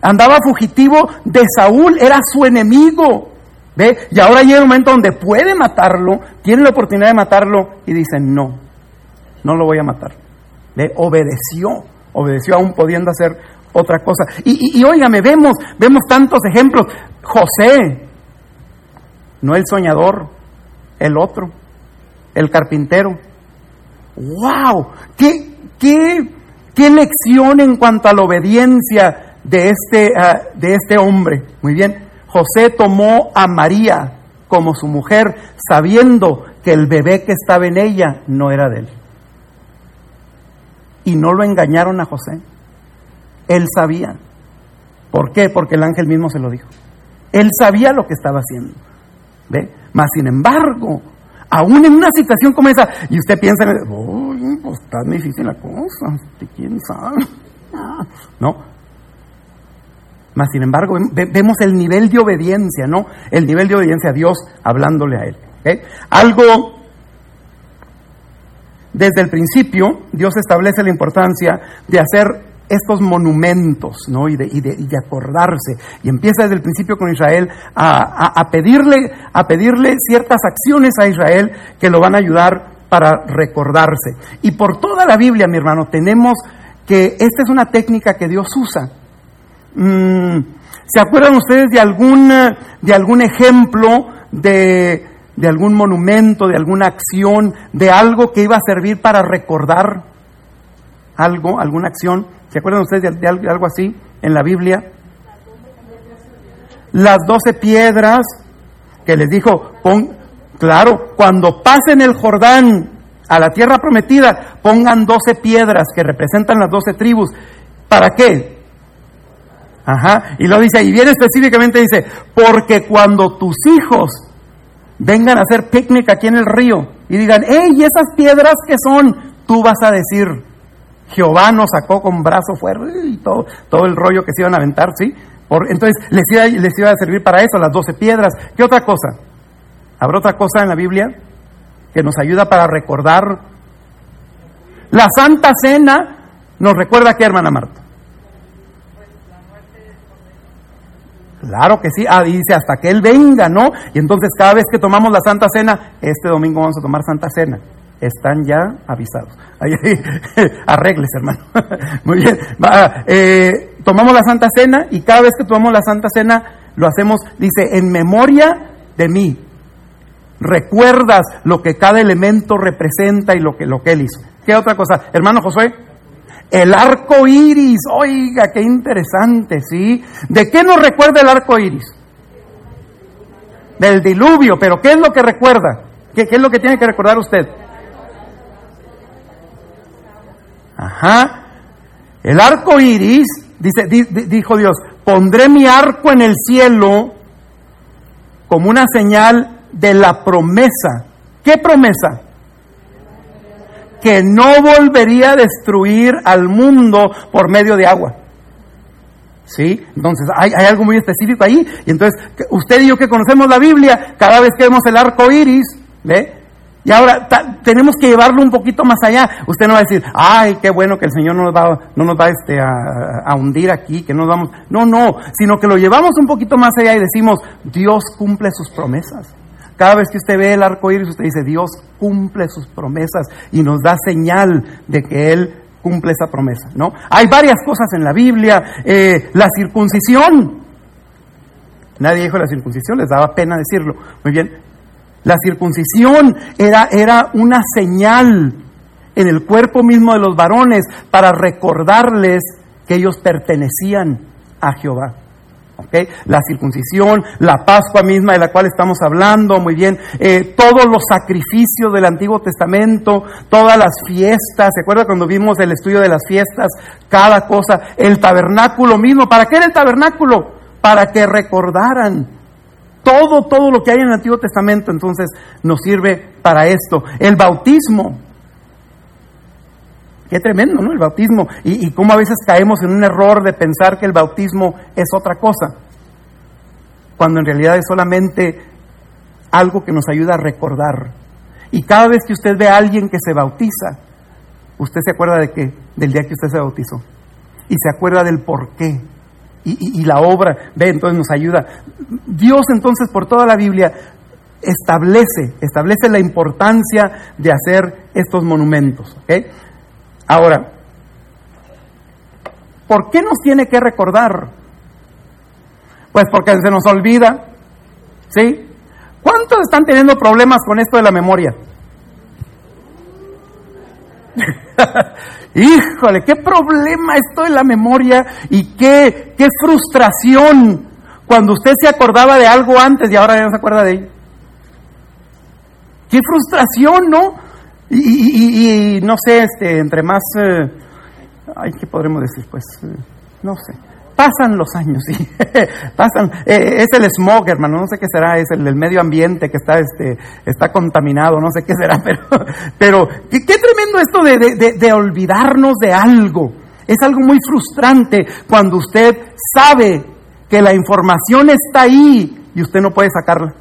Andaba fugitivo de Saúl, era su enemigo. ¿Ve? Y ahora llega un momento donde puede matarlo, tiene la oportunidad de matarlo y dice, no, no lo voy a matar. ¿Ve? Obedeció, obedeció aún pudiendo hacer otra cosa. Y, y, óigame, vemos, vemos tantos ejemplos. José, no el soñador, el otro, el carpintero ¡Wow! ¿Qué, qué, qué lección en cuanto a la obediencia de este, ah, de este hombre? Muy bien. José tomó a María como su mujer, sabiendo que el bebé que estaba en ella no era de él. Y no lo engañaron a José. Él sabía. ¿Por qué? Porque el ángel mismo se lo dijo. Él sabía lo que estaba haciendo. ¿Ve? Mas sin embargo, aún en una situación como esa, y usted piensa, uy, pues está difícil la cosa, quién sabe. <laughs> No. Mas sin embargo, vemos el nivel de obediencia, ¿no? El nivel de obediencia a Dios hablándole a Él. Algo desde el principio, Dios establece la importancia de hacer estos monumentos, ¿no? Y de, y de, y de acordarse. Y empieza desde el principio con Israel a, a, pedirle, a pedirle ciertas acciones a Israel que lo van a ayudar para recordarse. Y por toda la Biblia, mi hermano, tenemos que esta es una técnica que Dios usa. Mm, ¿Se acuerdan ustedes de algún, de algún ejemplo de, de algún monumento, de alguna acción, de algo que iba a servir para recordar algo, alguna acción? ¿Se acuerdan ustedes de, algo así en la Biblia? Las doce piedras que les dijo, pon, claro, cuando pasen el Jordán a la tierra prometida, pongan doce piedras que representan las doce tribus. ¿Para qué? Ajá, y lo dice, y bien específicamente dice, porque cuando tus hijos vengan a hacer picnic aquí en el río y digan, hey, ¿y esas piedras que son? Tú vas a decir, Jehová nos sacó con brazo fuerte y todo, todo el rollo que se iban a aventar, ¿sí? Por, entonces les iba, les iba a servir para eso, las doce piedras. ¿Qué otra cosa? ¿Habrá otra cosa en la Biblia que nos ayuda para recordar? La Santa Cena nos recuerda qué, hermana Marta. Claro que sí, ah, dice hasta que Él venga, ¿no? Y entonces cada vez que tomamos la Santa Cena, este domingo vamos a tomar Santa Cena están ya avisados. <laughs> arregles, hermano. <laughs> Muy bien. Eh, tomamos la Santa Cena y cada vez que tomamos la Santa Cena lo hacemos, dice, en memoria de mí. Recuerdas lo que cada elemento representa y lo que, lo que él hizo. ¿Qué otra cosa? Hermano Josué. El arco iris, oiga, qué interesante, ¿sí? ¿De qué nos recuerda el arco iris? Del diluvio, pero ¿qué es lo que recuerda? ¿Qué, qué es lo que tiene que recordar usted? Ajá. El arco iris, dice, dijo Dios, pondré mi arco en el cielo como una señal de la promesa. ¿Qué promesa? Que no volvería a destruir al mundo por medio de agua. ¿Sí? Entonces hay, algo muy específico ahí. Y entonces, usted y yo que conocemos la Biblia, cada vez que vemos el arco iris, ¿ve? Y ahora tenemos que llevarlo un poquito más allá. Usted no va a decir, ay, qué bueno que el Señor no nos va, no nos este, a, a, hundir aquí, que nos vamos. No, no, sino que lo llevamos un poquito más allá y decimos, Dios cumple sus promesas. Cada vez que usted ve el arco iris, usted dice, Dios cumple sus promesas y nos da señal de que Él cumple esa promesa. ¿no? Hay varias cosas en la Biblia. Eh, la circuncisión. Nadie dijo la circuncisión, les daba pena decirlo. Muy bien, la circuncisión era, era una señal en el cuerpo mismo de los varones para recordarles que ellos pertenecían a Jehová. ¿Okay? La circuncisión, la Pascua misma de la cual estamos hablando, muy bien, eh, todos los sacrificios del Antiguo Testamento, todas las fiestas, ¿se acuerda cuando vimos el estudio de las fiestas? Cada cosa, el tabernáculo mismo, ¿para qué era el tabernáculo? Para que recordaran todo, todo lo que hay en el Antiguo Testamento entonces nos sirve para esto. El bautismo. Qué tremendo, ¿no? El bautismo. Y, cómo a veces caemos en un error de pensar que el bautismo es otra cosa. Cuando en realidad es solamente algo que nos ayuda a recordar. Y cada vez que usted ve a alguien que se bautiza, usted se acuerda de qué? Del día que usted se bautizó. Y se acuerda del por qué y, la obra, ve, entonces nos ayuda. Dios entonces por toda la Biblia establece, establece la importancia de hacer estos monumentos. Ahora, ¿por qué nos tiene que recordar? Pues porque se nos olvida, ¿sí? ¿Cuántos están teniendo problemas con esto de la memoria? <laughs> <laughs> Híjole, qué problema esto de la memoria y qué, qué frustración Cuando usted se acordaba de algo antes y ahora ya no se acuerda de ello. Qué frustración, ¿no? Y, no sé, este, entre más, eh, ay, ¿qué podremos decir? Pues, eh, no sé. Pasan los años, <laughs> sí. Pasan. Eh, es el smog, hermano, no sé qué será, es el, medio ambiente que está, este, está contaminado, no sé qué será, <laughs> pero, pero qué, tremendo esto de, de olvidarnos de algo. Es algo muy frustrante cuando usted sabe que la información está ahí y usted no puede sacarla.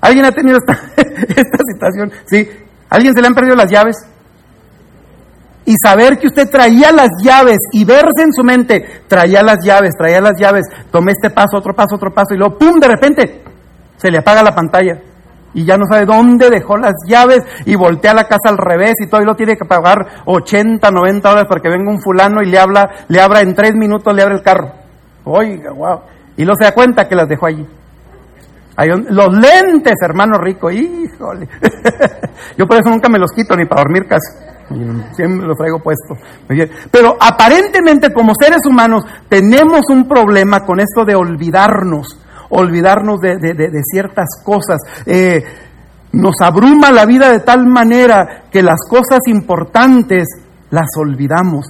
¿Alguien ha tenido esta, <laughs> esta situación? ¿Sí? ¿Alguien se le han perdido las llaves? Y saber que usted traía las llaves y verse en su mente, traía las llaves, traía las llaves, tomé este paso, otro paso, otro paso y luego, ¡pum!, de repente se le apaga la pantalla y ya no sabe dónde dejó las llaves y voltea la casa al revés y todo y lo tiene que pagar 80, 90 horas para que venga un fulano y le habla, le abra en tres minutos, le abre el carro. Oiga, wow. Y luego se da cuenta que las dejó allí los lentes, hermano rico, híjole. <laughs> Yo por eso nunca me los quito ni para dormir casi. Siempre los traigo puestos. Pero aparentemente como seres humanos tenemos un problema con esto de olvidarnos, olvidarnos de, ciertas cosas. Eh, nos abruma la vida de tal manera que las cosas importantes las olvidamos.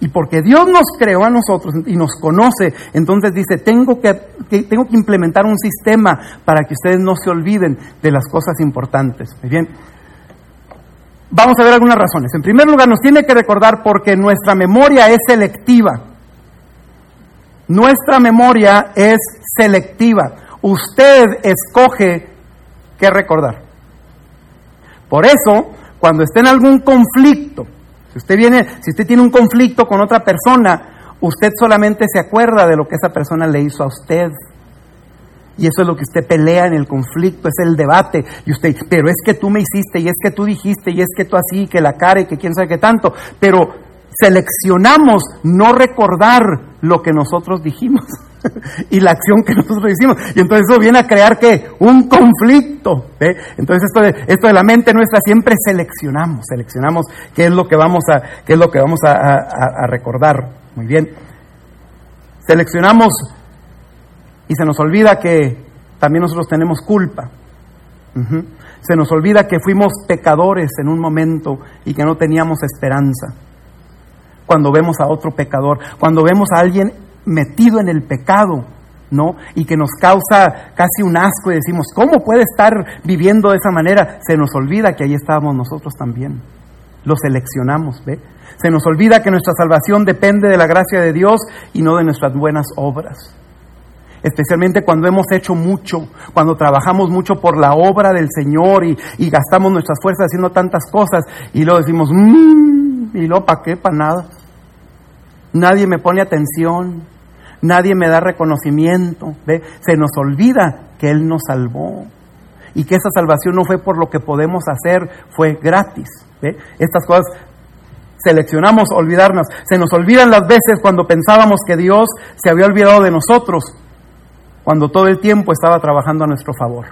Y porque Dios nos creó a nosotros y nos conoce, entonces dice, tengo que, tengo que implementar un sistema para que ustedes no se olviden de las cosas importantes. Muy bien. Vamos a ver algunas razones. En primer lugar, nos tiene que recordar porque nuestra memoria es selectiva. Nuestra memoria es selectiva. Usted escoge qué recordar. Por eso, cuando esté en algún conflicto, si usted viene, si usted tiene un conflicto con otra persona, usted solamente se acuerda de lo que esa persona le hizo a usted. Y eso es lo que usted pelea en el conflicto, es el debate. Y usted, pero es que tú me hiciste, y es que tú dijiste, y es que tú así, que la cara, y que quién sabe qué tanto. Pero seleccionamos no recordar lo que nosotros dijimos <laughs> y la acción que nosotros hicimos. Y entonces eso viene a crear que un conflicto. Entonces esto de, esto de la mente nuestra siempre seleccionamos, seleccionamos qué es lo que vamos a, qué es lo que vamos a, recordar. Muy bien. Seleccionamos y se nos olvida que también nosotros tenemos culpa. Se nos olvida que fuimos pecadores en un momento y que no teníamos esperanza cuando vemos a otro pecador, cuando vemos a alguien metido en el pecado, ¿no? Y que nos causa casi un asco y decimos, ¿cómo puede estar viviendo de esa manera? Se nos olvida que ahí estábamos nosotros también. Lo seleccionamos, ¿ve? Se nos olvida que nuestra salvación depende de la gracia de Dios y no de nuestras buenas obras. Especialmente cuando hemos hecho mucho, cuando trabajamos mucho por la obra del Señor y, gastamos nuestras fuerzas haciendo tantas cosas y luego decimos, mmm, y luego, ¿para qué? Para nada. Nadie me pone atención, nadie me da reconocimiento. ¿ve? Se nos olvida que Él nos salvó y que esa salvación no fue por lo que podemos hacer, fue gratis. Estas cosas seleccionamos olvidarnos. Se nos olvidan las veces cuando pensábamos que Dios se había olvidado de nosotros, cuando todo el tiempo estaba trabajando a nuestro favor.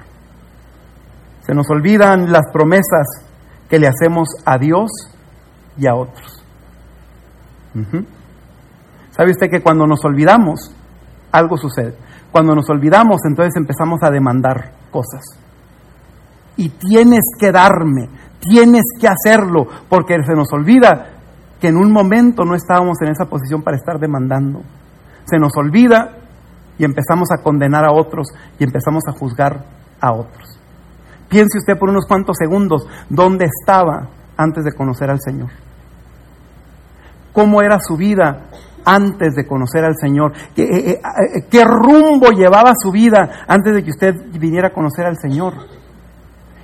Se nos olvidan las promesas que le hacemos a Dios y a otros. ¿Sabe usted que cuando nos olvidamos, algo sucede? Cuando nos olvidamos, entonces empezamos a demandar cosas. Y tienes que darme, tienes que hacerlo, porque se nos olvida que en un momento no estábamos en esa posición para estar demandando. Se nos olvida y empezamos a condenar a otros y empezamos a juzgar a otros. Piense usted por unos cuantos segundos dónde estaba antes de conocer al Señor. ¿Cómo era su vida antes de conocer al Señor? ¿Qué, eh, eh, eh, ¿Qué, rumbo llevaba su vida antes de que usted viniera a conocer al Señor?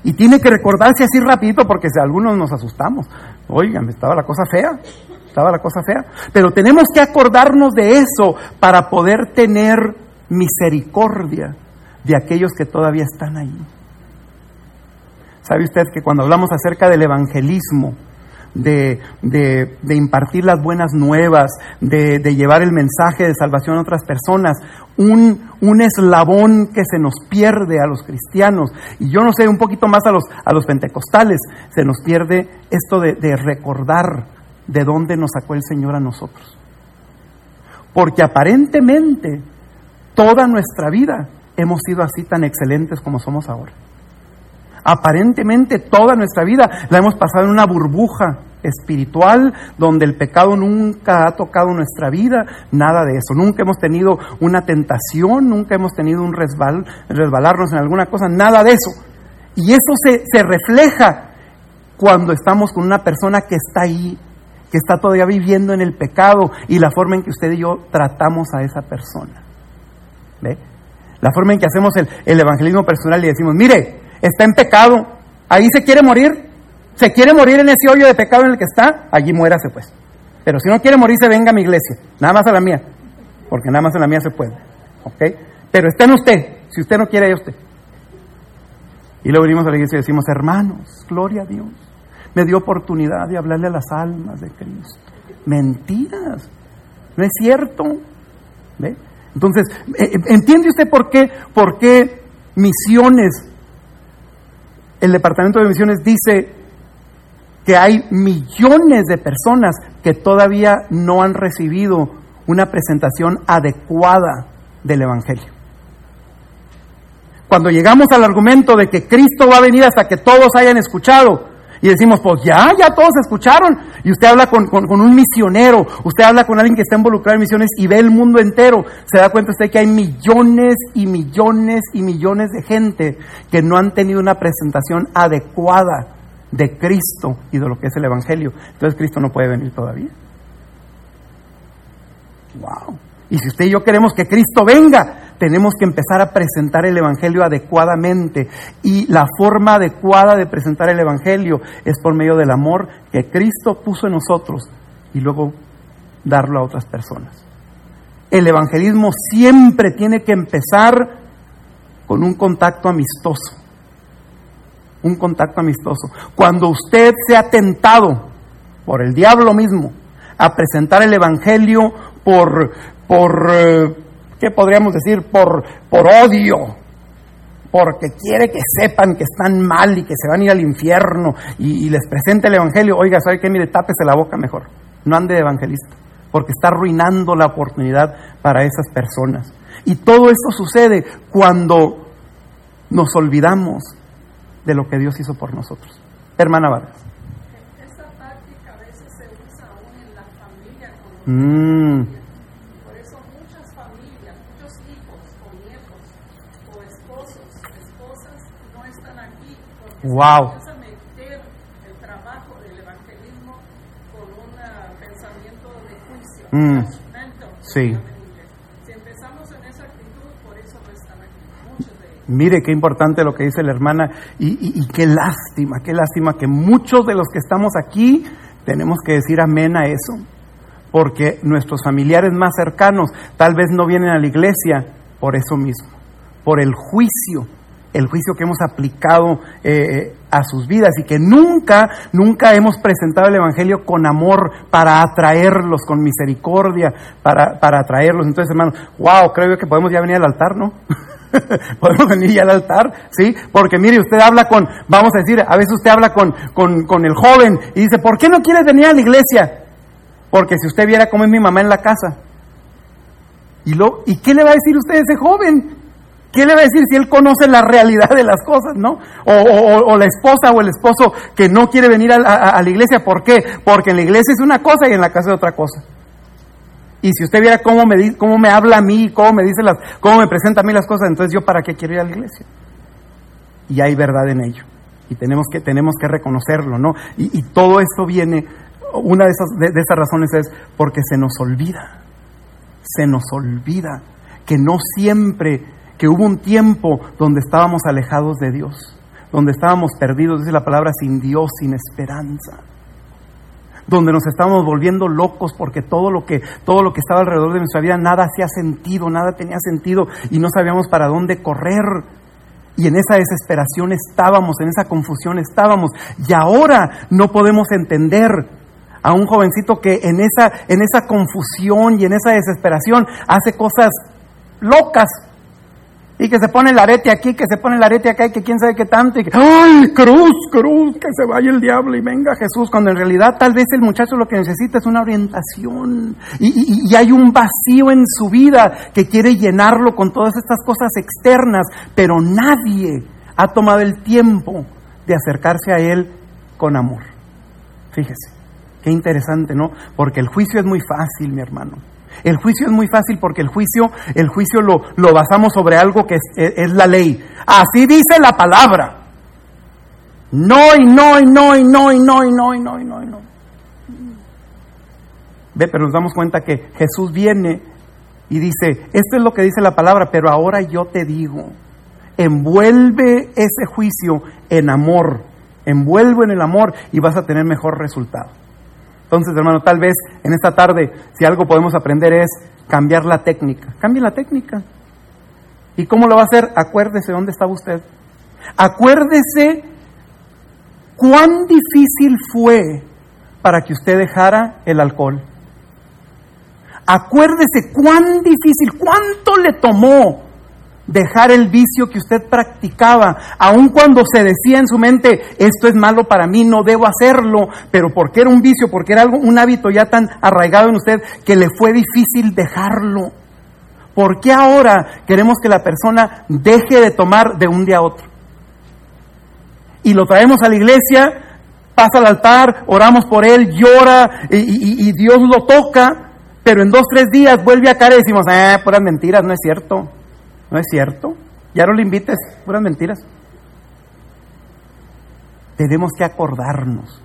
Y tiene que recordarse así rapidito porque si algunos nos asustamos. Oigan, estaba la cosa fea, estaba la cosa fea. Pero tenemos que acordarnos de eso para poder tener misericordia de aquellos que todavía están ahí. ¿Sabe usted que cuando hablamos acerca del evangelismo, de, de, impartir las buenas nuevas, de, de, llevar el mensaje de salvación a otras personas, un, un, eslabón que se nos pierde a los cristianos, y yo no sé, un poquito más a los, a los pentecostales, se nos pierde esto de recordar de dónde nos sacó el Señor a nosotros. Porque aparentemente toda nuestra vida hemos sido así tan excelentes como somos ahora. Aparentemente toda nuestra vida la hemos pasado en una burbuja espiritual donde el pecado nunca ha tocado nuestra vida, nada de eso. Nunca hemos tenido una tentación, nunca hemos tenido un resbal, resbalarnos en alguna cosa, nada de eso. Y eso se, se refleja cuando estamos con una persona que está ahí, que está todavía viviendo en el pecado y la forma en que usted y yo tratamos a esa persona. ¿Ve? La forma en que hacemos el, el evangelismo personal y decimos, mire, está en pecado, ahí se quiere morir, se quiere morir en ese hoyo de pecado en el que está, allí muérase pues. Pero si no quiere morirse, venga a mi iglesia, nada más a la mía, porque nada más en la mía se puede. ¿Ok? Pero está en usted, si usted no quiere, usted. Y luego venimos a la iglesia y decimos, hermanos, gloria a Dios, me dio oportunidad de hablarle a las almas de Cristo. Mentiras, no es cierto. ¿Ve? Entonces, eh, eh, ¿entiende usted por qué, por qué misiones, el Departamento de Misiones dice que hay millones de personas que todavía no han recibido una presentación adecuada del Evangelio. Cuando llegamos al argumento de que Cristo va a venir hasta que todos hayan escuchado, y decimos, pues ya, ya todos escucharon. Y usted habla con, con, un misionero, usted habla con alguien que está involucrado en misiones y ve el mundo entero. Se da cuenta usted que hay millones y millones y millones de gente que no han tenido una presentación adecuada de Cristo y de lo que es el Evangelio. Entonces Cristo no puede venir todavía. Wow. Y si usted y yo queremos que Cristo venga, tenemos que empezar a presentar el Evangelio adecuadamente. Y la forma adecuada de presentar el Evangelio es por medio del amor que Cristo puso en nosotros y luego darlo a otras personas. El evangelismo siempre tiene que empezar con un contacto amistoso un contacto amistoso. Cuando usted sea tentado por el diablo mismo a presentar el Evangelio por, por eh, ¿qué podríamos decir? Por, por odio, porque quiere que sepan que están mal y que se van a ir al infierno y, les presente el Evangelio, oiga, ¿sabe qué? Mire, tápese la boca mejor, no ande de evangelista, porque está arruinando la oportunidad para esas personas. Y todo esto sucede cuando nos olvidamos de lo que Dios hizo por nosotros. Hermana Vargas. Esa táctica a veces se usa aún en la familia. Mm. Por eso muchas familias, muchos hijos o nietos o esposos, esposas no están aquí porque Wow. a meter el trabajo del evangelismo con un pensamiento de juicio, Mm. Sí. Si empezamos en esa actitud, por eso no están aquí, muchos de ellos. Mire qué importante lo que dice la hermana y, y- y qué lástima, qué lástima que muchos de los que estamos aquí tenemos que decir amén a eso, porque nuestros familiares más cercanos tal vez no vienen a la iglesia por eso mismo, por el juicio, el juicio que hemos aplicado eh, a sus vidas y que nunca, nunca hemos presentado el Evangelio con amor para atraerlos, con misericordia, para, para atraerlos. Entonces, hermano, wow, creo que podemos ya venir al altar, ¿no? <laughs> Podemos venir ya al altar, ¿sí? Porque mire, usted habla con, vamos a decir, a veces usted habla con, con, con el joven y dice, ¿por qué no quieres venir a la iglesia? Porque si usted viera cómo es mi mamá en la casa. ¿Y, lo, ¿Y qué le va a decir usted a ese joven? ¿Qué le va a decir si él conoce la realidad de las cosas, no? O, la esposa o el esposo que no quiere venir a, la- iglesia, ¿por qué? Porque en la iglesia es una cosa y en la casa es otra cosa. Y si usted viera cómo me, cómo me habla a mí, cómo me dice las, cómo me presenta a mí las cosas, entonces yo para qué quiero ir a la iglesia. Y hay verdad en ello. Y tenemos que, tenemos que reconocerlo, ¿no? Y, todo esto viene, una de esas, de esas razones es porque se nos olvida, se nos olvida que no siempre, que hubo un tiempo donde estábamos alejados de Dios, donde estábamos perdidos, dice la palabra, sin Dios, sin esperanza donde nos estábamos volviendo locos porque todo lo que todo lo que estaba alrededor de nuestra vida nada hacía sentido, nada tenía sentido y no sabíamos para dónde correr. Y en esa desesperación estábamos, en esa confusión estábamos. Y ahora no podemos entender a un jovencito que en esa, en esa confusión y en esa desesperación hace cosas locas. Y que se pone el arete aquí, que se pone el arete acá, y que quién sabe qué tanto, y que, ¡ay, cruz, cruz, que se vaya el diablo y venga Jesús! Cuando en realidad tal vez el muchacho lo que necesita es una orientación. Y, y- hay un vacío en su vida que quiere llenarlo con todas estas cosas externas, pero nadie ha tomado el tiempo de acercarse a Él con amor. Fíjese, qué interesante, ¿no? Porque el juicio es muy fácil, mi hermano. El juicio es muy fácil porque el juicio, el juicio lo, lo basamos sobre algo que es, la ley. Así dice la palabra. No y no y no y no y no y no y no y no y no. Ve, pero nos damos cuenta que Jesús viene y dice, esto es lo que dice la palabra, pero ahora yo te digo, envuelve ese juicio en amor, envuelve en el amor y vas a tener mejor resultado. Entonces, hermano, tal vez en esta tarde, si algo podemos aprender es cambiar la técnica. Cambie la técnica. ¿Y cómo lo va a hacer? Acuérdese dónde estaba usted. Acuérdese cuán difícil fue para que usted dejara el alcohol. Acuérdese cuán difícil, cuánto le tomó dejar el vicio que usted practicaba, aun cuando se decía en su mente, esto es malo para mí, no debo hacerlo, pero porque era un vicio, porque era algo, un hábito ya tan arraigado en usted que le fue difícil dejarlo. ¿Por qué ahora queremos que la persona deje de tomar de un día a otro? Y lo traemos a la iglesia, pasa al altar, oramos por él, llora y, Dios lo toca, pero en dos, tres días vuelve a caer y decimos, eh, puras mentiras, no es cierto. No es cierto. Ya no le invites, puras mentiras. Tenemos que acordarnos,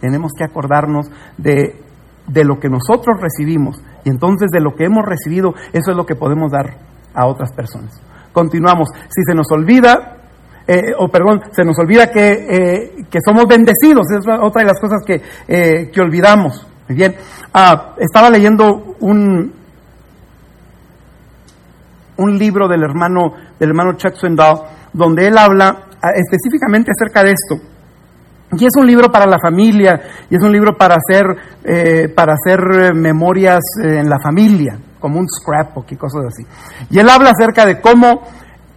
tenemos que acordarnos de, de lo que nosotros recibimos. Y entonces de lo que hemos recibido, eso es lo que podemos dar a otras personas. Continuamos. Si se nos olvida, eh, o perdón, se nos olvida que, eh, que somos bendecidos, es otra de las cosas que, eh, que olvidamos. Muy bien. Ah, estaba leyendo un, un libro del hermano, del hermano Chuck Swindoll, donde él habla ah, específicamente acerca de esto. Y es un libro para la familia, y es un libro para hacer, eh, para hacer eh, memorias eh, en la familia, como un scrapbook y cosas así. Y él habla acerca de cómo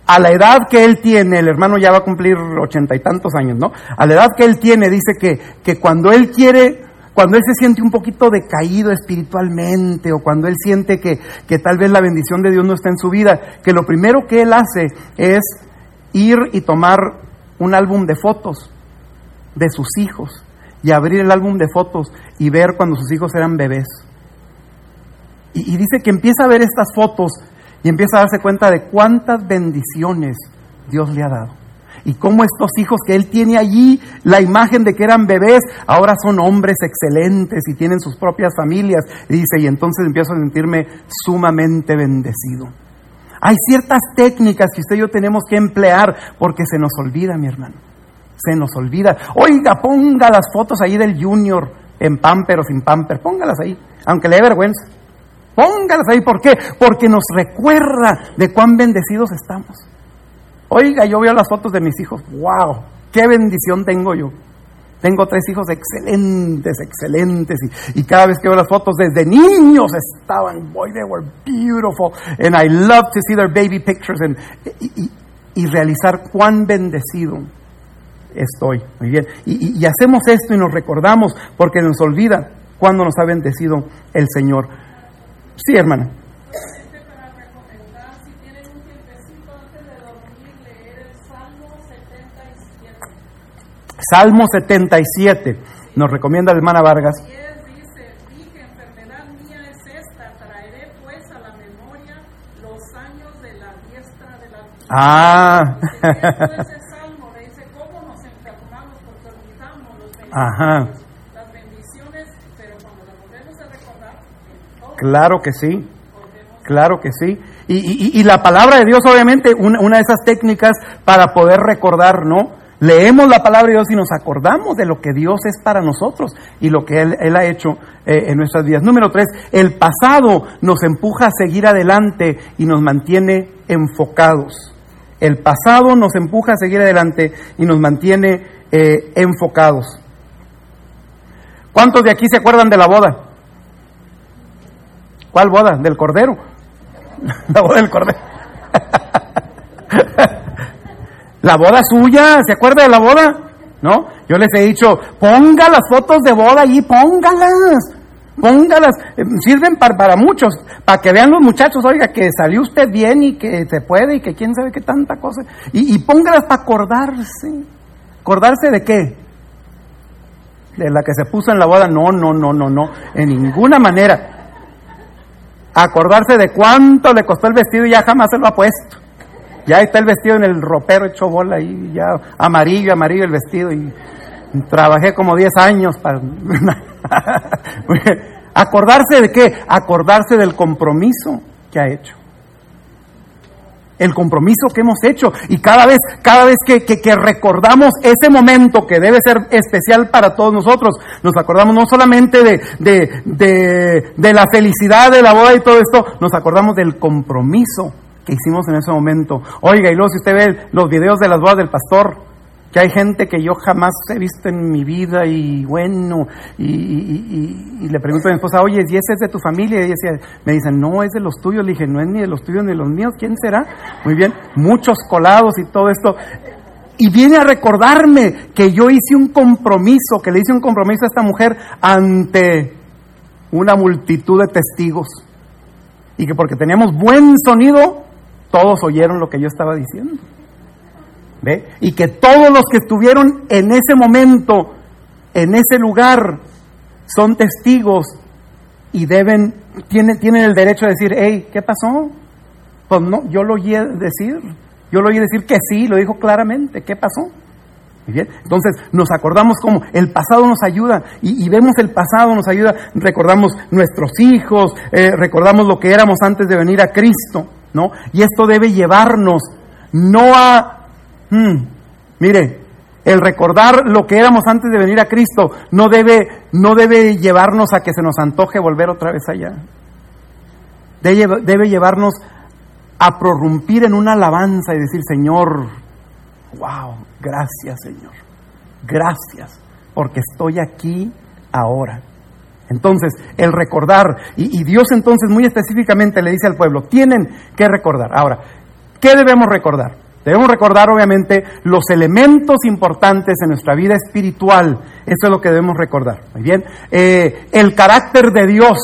a la edad que él tiene, el hermano ya va a cumplir ochenta y tantos años, ¿no? A la edad que él tiene, dice que, que cuando él quiere, cuando él se siente un poquito decaído espiritualmente, o cuando él siente que, que tal vez la bendición de Dios no está en su vida, que lo primero que él hace es ir y tomar un álbum de fotos de sus hijos y abrir el álbum de fotos y ver cuando sus hijos eran bebés. Y, y dice que empieza a ver estas fotos y empieza a darse cuenta de cuántas bendiciones Dios le ha dado. Y cómo estos hijos que él tiene allí, la imagen de que eran bebés, ahora son hombres excelentes y tienen sus propias familias. Dice, y entonces empiezo a sentirme sumamente bendecido. Hay ciertas técnicas que usted y yo tenemos que emplear porque se nos olvida, mi hermano. Se nos olvida. Oiga, ponga las fotos ahí del Junior en pamper o sin pamper. Póngalas ahí, aunque le dé vergüenza. Póngalas ahí, ¿por qué? Porque nos recuerda de cuán bendecidos estamos. Oiga, yo veo las fotos de mis hijos. ¡Wow! ¡Qué bendición tengo yo! Tengo tres hijos excelentes, excelentes, y, y, cada vez que veo las fotos desde niños estaban, boy, they were beautiful, and I love to see their baby pictures, and, y, y, y realizar cuán bendecido estoy. Muy bien. Y, y, hacemos esto y nos recordamos porque nos olvida cuando nos ha bendecido el Señor. Sí, hermana. para recomendar, si tienen un tiempecito antes de dormir, leer el Salmo 77. Salmo 77. Nos recomienda la hermana Vargas. Y él dice, dije, enfermedad mía es esta, traeré pues a la memoria los años de la diestra del Altísimo. Ah. Ese salmo le dice, ¿cómo nos enfermamos porque olvidamos los Ajá. las bendiciones, pero cuando las volvemos a recordar, entonces Claro que sí. Claro que sí. Y, y- y la palabra de Dios, obviamente, una, una de esas técnicas para poder recordar, ¿no? Leemos la palabra de Dios y nos acordamos de lo que Dios es para nosotros y lo que Él, ha hecho eh, en nuestras vidas. Número tres, el pasado nos empuja a seguir adelante y nos mantiene enfocados. El pasado nos empuja a seguir adelante y nos mantiene eh, enfocados. ¿Cuántos de aquí se acuerdan de la boda? ¿Cuál boda? ¿Del Cordero? <laughs> La boda del Cordero. <laughs> la boda suya, ¿se acuerda de la boda? ¿No? Yo les he dicho, ponga las fotos de boda ahí, póngalas. Póngalas, eh, sirven para, para muchos, para que vean los muchachos, oiga, que salió usted bien y que se puede y que quién sabe qué tanta cosa. Y, y póngalas para acordarse. ¿Acordarse de qué? De la que se puso en la boda. No, no, no, no, no. En ninguna manera. Acordarse de cuánto le costó el vestido y ya jamás se lo ha puesto. Ya está el vestido en el ropero hecho bola ahí, ya amarillo, amarillo el vestido. Y trabajé como 10 años para... <laughs> ¿Acordarse de qué? Acordarse del compromiso que ha hecho. El compromiso que hemos hecho. Y cada vez, cada vez que, que, recordamos ese momento que debe ser especial para todos nosotros, nos acordamos no solamente de, de, de, de la felicidad de la boda y todo esto, nos acordamos del compromiso que hicimos en ese momento. Oiga, y luego si usted ve los videos de las bodas del pastor, que hay gente que yo jamás he visto en mi vida y bueno, y, le pregunto a mi esposa, oye, ¿y ese es de tu familia? Y ella me dicen, no, es de los tuyos. Le dije, no es ni de los tuyos ni de los míos, ¿quién será? Muy bien, muchos colados y todo esto. Y viene a recordarme que yo hice un compromiso, que le hice un compromiso a esta mujer ante una multitud de testigos. Y que porque teníamos buen sonido, todos oyeron lo que yo estaba diciendo. ¿Ve? Y que todos los que estuvieron en ese momento, en ese lugar, son testigos y deben, tienen, tienen el derecho de decir, hey, ¿qué pasó? Pues no, yo lo oí decir, yo lo oí decir que sí, lo dijo claramente, ¿qué pasó? Bien? Entonces nos acordamos cómo el pasado nos ayuda y, vemos el pasado nos ayuda, recordamos nuestros hijos, eh, recordamos lo que éramos antes de venir a Cristo, ¿no? Y esto debe llevarnos no a Hmm, mire, el recordar lo que éramos antes de venir a Cristo no debe, no debe llevarnos a que se nos antoje volver otra vez allá. Debe, debe llevarnos a prorrumpir en una alabanza y decir, Señor, wow, gracias Señor, gracias, porque estoy aquí ahora. Entonces, el recordar, y, Dios entonces muy específicamente le dice al pueblo, tienen que recordar. Ahora, ¿qué debemos recordar? Debemos recordar, obviamente, los elementos importantes en nuestra vida espiritual. Eso es lo que debemos recordar. Muy bien. Eh, el carácter de Dios.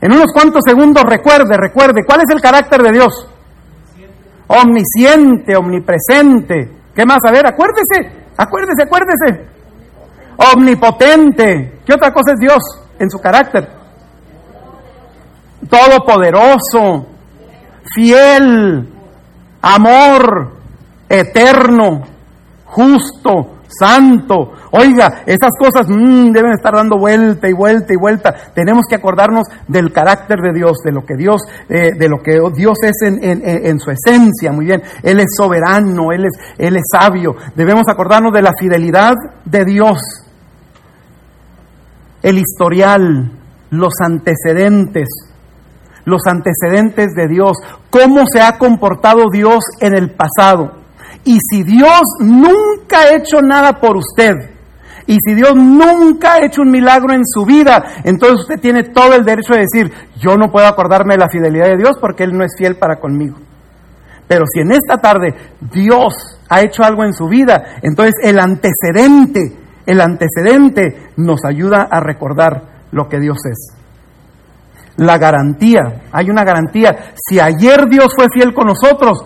En unos cuantos segundos recuerde, recuerde, ¿cuál es el carácter de Dios? Omnisciente, omnipresente. ¿Qué más? A ver, acuérdese, acuérdese, acuérdese. Omnipotente. ¿Qué otra cosa es Dios en su carácter? Todopoderoso, fiel, amor eterno, justo, santo. Oiga, esas cosas mmm, deben estar dando vuelta y vuelta y vuelta. Tenemos que acordarnos del carácter de Dios, de lo que Dios, eh, de lo que Dios es en, en, en, su esencia. Muy bien, Él es soberano, Él es, Él es sabio. Debemos acordarnos de la fidelidad de Dios, el historial, los antecedentes los antecedentes de Dios, cómo se ha comportado Dios en el pasado. Y si Dios nunca ha hecho nada por usted, y si Dios nunca ha hecho un milagro en su vida, entonces usted tiene todo el derecho de decir, yo no puedo acordarme de la fidelidad de Dios porque Él no es fiel para conmigo. Pero si en esta tarde Dios ha hecho algo en su vida, entonces el antecedente, el antecedente nos ayuda a recordar lo que Dios es la garantía. Hay una garantía. Si ayer Dios fue fiel con nosotros,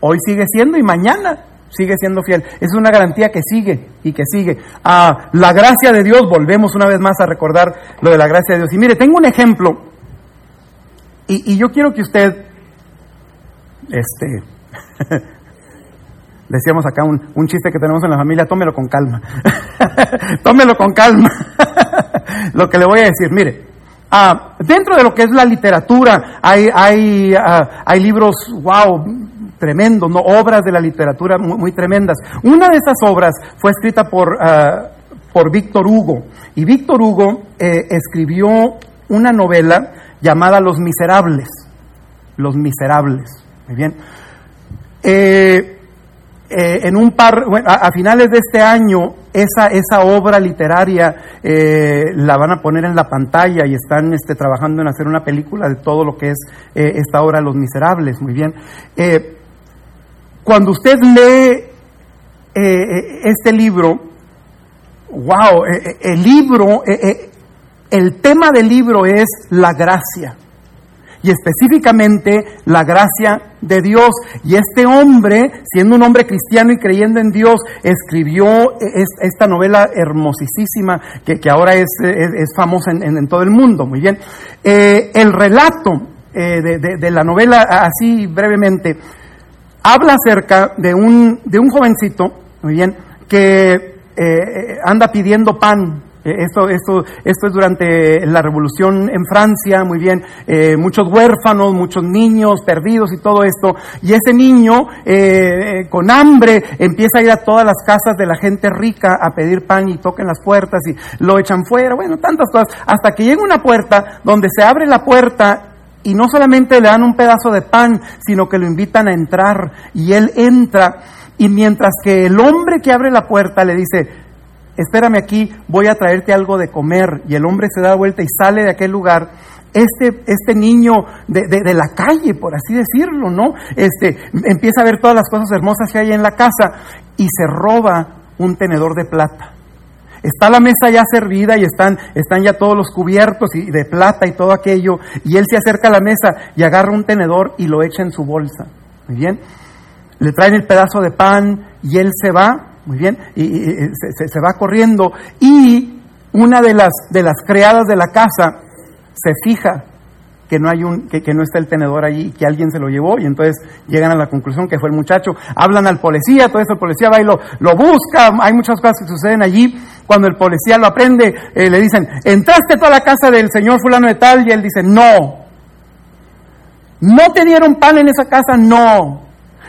hoy sigue siendo y mañana sigue siendo fiel. Es una garantía que sigue y que sigue. Ah, la gracia de Dios, volvemos una vez más a recordar lo de la gracia de Dios. Y mire, tengo un ejemplo. Y, y yo quiero que usted, este, <laughs> decíamos acá un, un, chiste que tenemos en la familia, tómelo con calma. <laughs> tómelo con calma. <laughs> lo que le voy a decir, mire, Ah, dentro de lo que es la literatura, hay, hay, uh, hay libros, wow, tremendos, ¿no? obras de la literatura muy, tremendas. Una de estas obras fue escrita por, uh, por Víctor Hugo. Y Víctor Hugo eh, escribió una novela llamada Los Miserables. Los Miserables. Muy bien. Eh, eh, en un par, bueno, a, finales de este año, esa, esa obra literaria eh, la van a poner en la pantalla y están este, trabajando en hacer una película de todo lo que es eh, esta obra Los Miserables, muy bien. Cuando usted lee este libro, wow, el libro, el tema del libro es la gracia y específicamente la gracia de Dios. Y este hombre, siendo un hombre cristiano y creyendo en Dios, escribió esta novela hermosísima que, ahora es, es, famosa en, todo el mundo. Muy bien. Eh, el relato eh, de, la novela, así brevemente, habla acerca de un, de un jovencito, muy bien, que eh, anda pidiendo pan esto, esto, esto es durante la revolución en Francia, muy bien, eh, muchos huérfanos, muchos niños perdidos y todo esto. Y ese niño eh, con hambre empieza a ir a todas las casas de la gente rica a pedir pan y toquen las puertas y lo echan fuera, bueno, tantas cosas, hasta que llega una puerta donde se abre la puerta y no solamente le dan un pedazo de pan, sino que lo invitan a entrar y él entra y mientras que el hombre que abre la puerta le dice, espérame aquí, voy a traerte algo de comer. Y el hombre se da vuelta y sale de aquel lugar. Este, este niño de, de, la calle, por así decirlo, ¿no? Este, empieza a ver todas las cosas hermosas que hay en la casa y se roba un tenedor de plata. Está la mesa ya servida y están, están ya todos los cubiertos y de plata y todo aquello. Y él se acerca a la mesa y agarra un tenedor y lo echa en su bolsa. Muy bien. Le traen el pedazo de pan y él se va muy bien, y, se, va corriendo y una de las, de las criadas de la casa se fija que no hay un, que, no está el tenedor allí, que alguien se lo llevó, y entonces llegan a la conclusión que fue el muchacho, hablan al policía, todo eso el policía va y lo, lo busca, hay muchas cosas que suceden allí, cuando el policía lo aprende, eh, le dicen, entraste toda la casa del señor fulano de tal, y él dice, no, no te dieron pan en esa casa, no,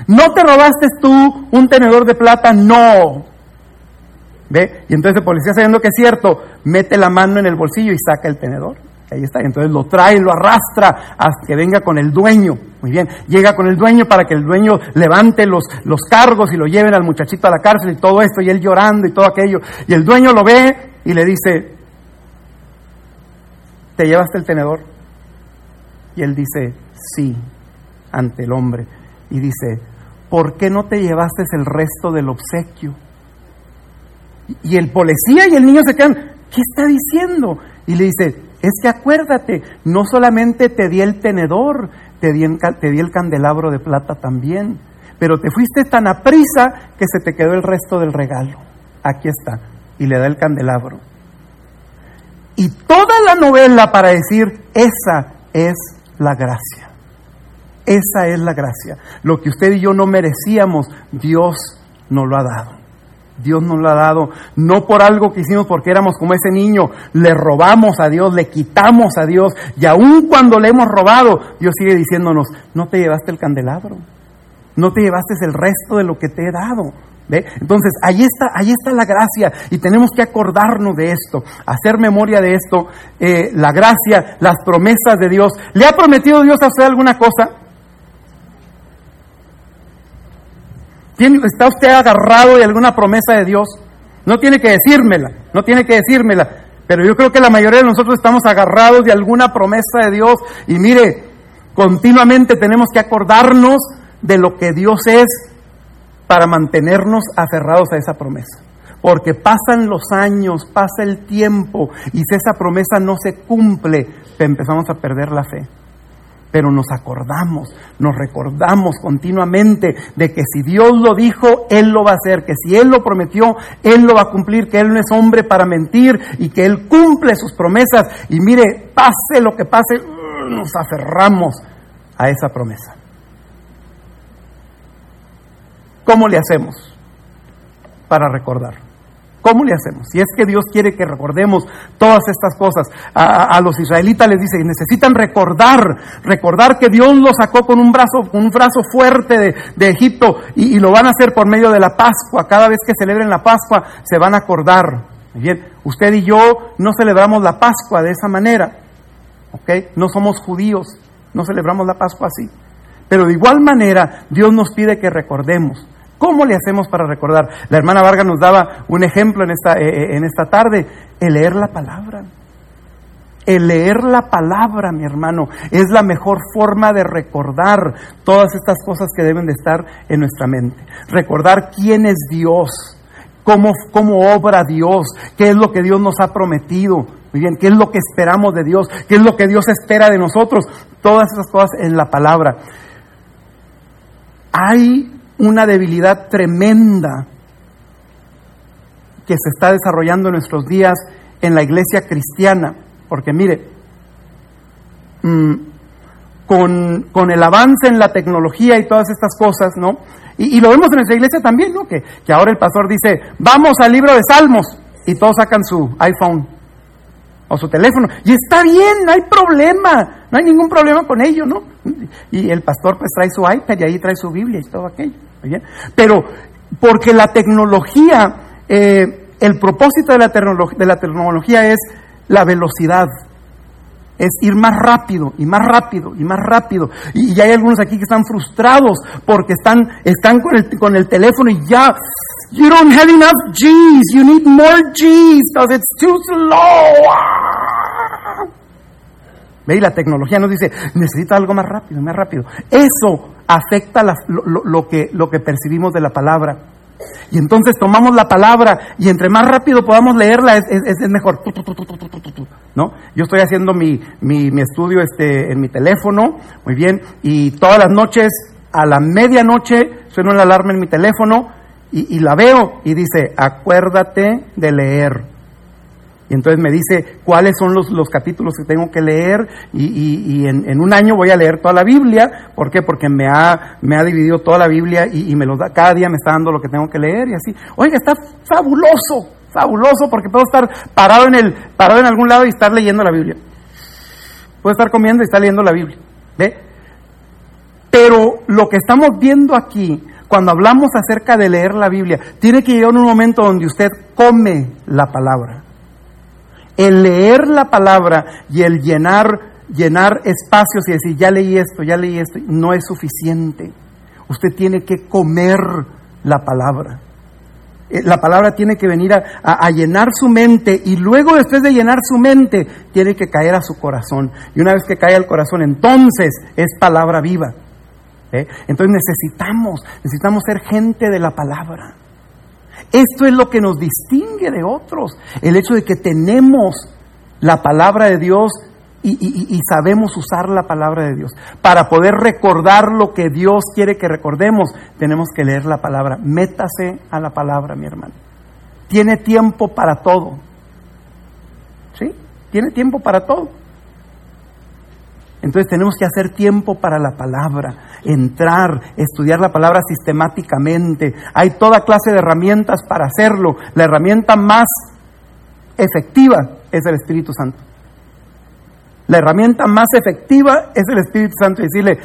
¿No te robaste tú un tenedor de plata? No. ¿Ve? Y entonces el policía, sabiendo que es cierto, mete la mano en el bolsillo y saca el tenedor. Ahí está. Y entonces lo trae, lo arrastra hasta que venga con el dueño. Muy bien. Llega con el dueño para que el dueño levante los, los cargos y lo lleven al muchachito a la cárcel y todo esto. Y él llorando y todo aquello. Y el dueño lo ve y le dice, ¿te llevaste el tenedor? Y él dice, sí, ante el hombre y dice, ¿por qué no te llevaste el resto del obsequio? Y el policía y el niño se quedan, ¿qué está diciendo? Y le dice, es que acuérdate, no solamente te di el tenedor, te di, el candelabro de plata también, pero te fuiste tan a prisa que se te quedó el resto del regalo. Aquí está. Y le da el candelabro. Y toda la novela para decir, esa es la gracia. Esa es la gracia. Lo que usted y yo no merecíamos, Dios nos lo ha dado. Dios nos lo ha dado, no por algo que hicimos porque éramos como ese niño, le robamos a Dios, le quitamos a Dios, y aun cuando le hemos robado, Dios sigue diciéndonos, no te llevaste el candelabro, no te llevaste el resto de lo que te he dado. ¿Ve? Entonces, ahí está, ahí está la gracia y tenemos que acordarnos de esto, hacer memoria de esto, eh, la gracia, las promesas de Dios. ¿Le ha prometido Dios usted alguna cosa? ¿Está usted agarrado de alguna promesa de Dios? No tiene que decírmela, no tiene que decírmela, pero yo creo que la mayoría de nosotros estamos agarrados de alguna promesa de Dios y mire, continuamente tenemos que acordarnos de lo que Dios es para mantenernos aferrados a esa promesa. Porque pasan los años, pasa el tiempo y si esa promesa no se cumple, empezamos a perder la fe pero nos acordamos, nos recordamos continuamente de que si Dios lo dijo, Él lo va a hacer, que si Él lo prometió, Él lo va a cumplir, que Él no es hombre para mentir y que Él cumple sus promesas. Y mire, pase lo que pase, nos aferramos a esa promesa. ¿Cómo le hacemos para recordar? ¿Cómo le hacemos? Si es que Dios quiere que recordemos todas estas cosas, a, los israelitas les dice, necesitan recordar, recordar que Dios los sacó con un brazo, con un brazo fuerte de, Egipto y, lo van a hacer por medio de la Pascua. Cada vez que celebren la Pascua se van a acordar. Bien, usted y yo no celebramos la Pascua de esa manera, ¿ok? No somos judíos, no celebramos la Pascua así. Pero de igual manera Dios nos pide que recordemos. ¿Cómo le hacemos para recordar? La hermana Vargas nos daba un ejemplo en esta, eh, eh, en esta tarde, el leer la palabra. El leer la palabra, mi hermano, es la mejor forma de recordar todas estas cosas que deben de estar en nuestra mente. Recordar quién es Dios, cómo, cómo obra Dios, qué es lo que Dios nos ha prometido, muy bien, qué es lo que esperamos de Dios, qué es lo que Dios espera de nosotros. Todas esas cosas en la palabra. Hay una debilidad tremenda que se está desarrollando en nuestros días en la iglesia cristiana porque mire, mm, con, con, el avance en la tecnología y todas estas cosas, ¿no? Y, lo vemos en nuestra iglesia también, ¿no? Que, que ahora el pastor dice, vamos al libro de Salmos, y todos sacan su iPhone su teléfono. Y está bien, no hay problema, no hay ningún problema con ello, ¿no? Y el pastor pues trae su iPad y ahí trae su Biblia y todo aquello. ¿bien? Pero porque la tecnología, eh, el propósito de la, de la tecnología es la velocidad. Es ir más rápido y más rápido y más rápido. Y, hay algunos aquí que están frustrados porque están, están con, el, con el teléfono y ya, you don't have enough G's, you need more G's because it's too slow. ¿Ve? la tecnología nos dice, necesita algo más rápido, más rápido. Eso afecta lo, lo, que, lo que percibimos de la palabra. Y entonces tomamos la palabra y entre más rápido podamos leerla es, es, mejor. ¿No? Yo estoy haciendo mi, mi, mi, estudio este, en mi teléfono, muy bien, y todas las noches a la medianoche suena una alarma en mi teléfono y, la veo y dice, acuérdate de leer. Y entonces me dice cuáles son los, los capítulos que tengo que leer y, y, en, en, un año voy a leer toda la Biblia. ¿Por qué? Porque me ha, me ha dividido toda la Biblia y, y me lo da, cada día me está dando lo que tengo que leer y así. Oiga, está fabuloso, fabuloso porque puedo estar parado en, el, parado en algún lado y estar leyendo la Biblia. Puedo estar comiendo y estar leyendo la Biblia. ¿Ve? Pero lo que estamos viendo aquí, cuando hablamos acerca de leer la Biblia, tiene que llegar un momento donde usted come la palabra. El leer la palabra y el llenar, llenar espacios y decir, ya leí esto, ya leí esto, no es suficiente. Usted tiene que comer la palabra. Eh, la palabra tiene que venir a, a, llenar su mente y luego después de llenar su mente tiene que caer a su corazón. Y una vez que cae al corazón, entonces es palabra viva. ¿Eh? Entonces necesitamos, necesitamos ser gente de la palabra. Esto es lo que nos distingue de otros, el hecho de que tenemos la palabra de Dios y, sabemos usar la palabra de Dios. Para poder recordar lo que Dios quiere que recordemos, tenemos que leer la palabra. Métase a la palabra, mi hermano. Tiene tiempo para todo. ¿Sí? Tiene tiempo para todo. Entonces tenemos que hacer tiempo para la palabra, entrar, estudiar la palabra sistemáticamente. Hay toda clase de herramientas para hacerlo. La herramienta más efectiva es el Espíritu Santo. La herramienta más efectiva es el Espíritu Santo. Y decirle,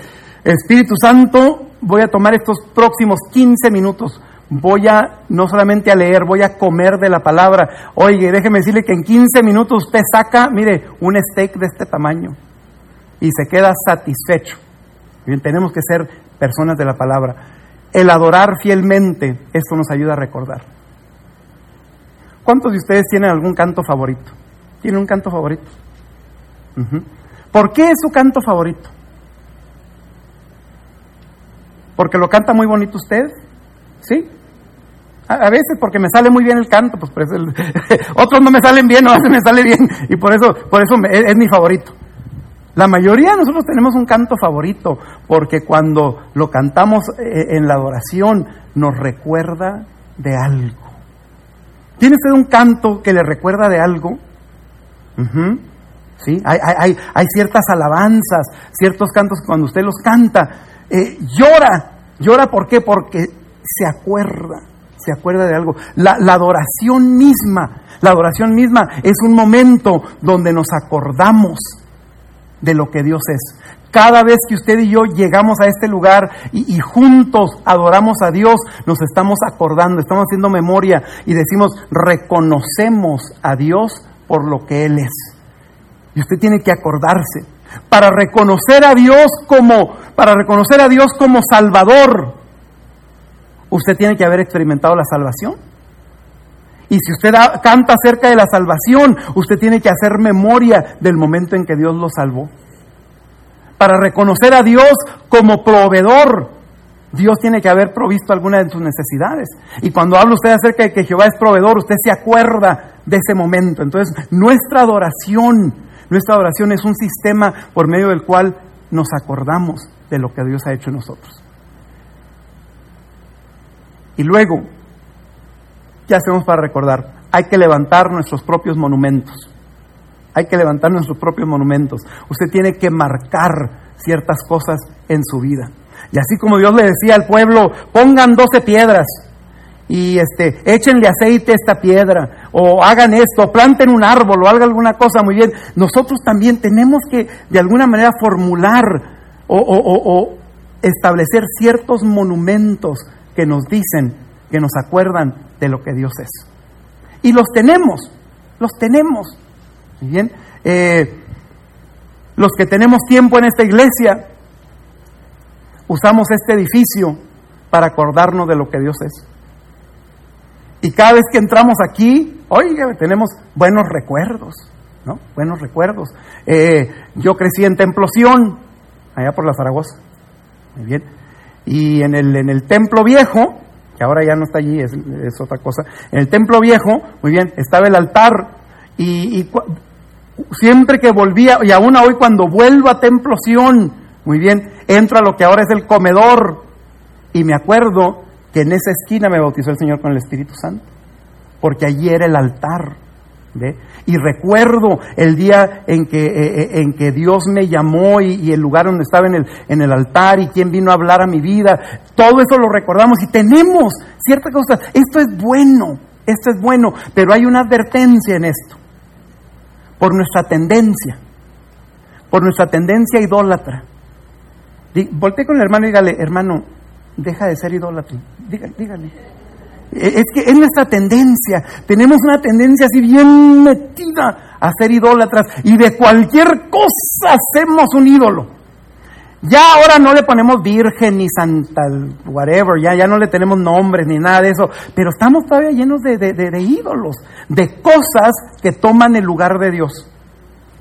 Espíritu Santo, voy a tomar estos próximos 15 minutos. Voy a no solamente a leer, voy a comer de la palabra. Oye, déjeme decirle que en 15 minutos usted saca, mire, un steak de este tamaño y se queda satisfecho. Bien, tenemos que ser personas de la palabra. El adorar fielmente, esto nos ayuda a recordar. ¿Cuántos de ustedes tienen algún canto favorito? ¿Tienen un canto favorito? ¿Por qué es su canto favorito? ¿Porque lo canta muy bonito usted? ¿Sí? A, veces porque me sale muy bien el canto, pues, pues <laughs> otros no me salen bien, no me sale bien y por eso, por eso es mi favorito. La mayoría de nosotros tenemos un canto favorito, porque cuando lo cantamos eh, en la adoración nos recuerda de algo. ¿Tiene usted un canto que le recuerda de algo? ¿Sí? Hay, ciertas alabanzas, ciertos cantos que cuando usted los canta, eh, llora. ¿Llora por qué? Porque se acuerda, se acuerda de algo. La, la adoración misma, la adoración misma es un momento donde nos acordamos de lo que Dios es. Cada vez que usted y yo llegamos a este lugar y, juntos adoramos a Dios, nos estamos acordando, estamos haciendo memoria y decimos, reconocemos a Dios por lo que Él es. Y usted tiene que acordarse. Para reconocer a Dios como, para reconocer a Dios como Salvador, usted tiene que haber experimentado la salvación. Y si usted canta acerca de la salvación, usted tiene que hacer memoria del momento en que Dios lo salvó. Para reconocer a Dios como proveedor, Dios tiene que haber provisto alguna de sus necesidades. Y cuando habla usted acerca de que Jehová es proveedor, usted se acuerda de ese momento. Entonces, nuestra adoración, nuestra adoración es un sistema por medio del cual nos acordamos de lo que Dios ha hecho en nosotros. Y luego, ¿qué hacemos para recordar? Hay que levantar nuestros propios monumentos. Hay que levantar nuestros propios monumentos. Usted tiene que marcar ciertas cosas en su vida. Y así como Dios le decía al pueblo, pongan 12 piedras y este, échenle aceite a esta piedra, o hagan esto, o planten un árbol, o hagan alguna cosa muy bien. Nosotros también tenemos que de alguna manera formular o establecer ciertos monumentos que nos dicen, que nos acuerdan de lo que Dios es. Y los tenemos, los tenemos. Bien, Eh, los que tenemos tiempo en esta iglesia, usamos este edificio para acordarnos de lo que Dios es. Y cada vez que entramos aquí, oiga, tenemos buenos recuerdos, ¿no? Buenos recuerdos. Eh, yo crecí en Templo Sion, allá por la Zaragoza. Muy bien. Y en el, en el templo viejo, que ahora ya no está allí, es, otra cosa, en el templo viejo, muy bien, estaba el altar y, y siempre que volvía, y aún hoy cuando vuelvo a Templo Sion, muy bien, entro a lo que ahora es el comedor y me acuerdo que en esa esquina me bautizó el Señor con el Espíritu Santo, porque allí era el altar. Y recuerdo el día en que, eh, eh, en que Dios me llamó y, el lugar donde estaba en el, en el altar y quien vino a hablar a mi vida. Todo eso lo recordamos y tenemos ciertas cosas. Esto es bueno, esto es bueno, pero hay una advertencia en esto. Por nuestra tendencia, por nuestra tendencia idólatra. Voltee con el hermano y dígale, hermano, deja de ser idólatra. Dígale, dígale. Eh, Es que es nuestra tendencia. Tenemos una tendencia así bien metida a ser idólatras y de cualquier cosa hacemos un ídolo. Ya ahora no le ponemos virgen ni santa, whatever, ya, ya no le tenemos nombres ni nada de eso, pero estamos todavía llenos de, de- de- de ídolos, de cosas que toman el lugar de Dios.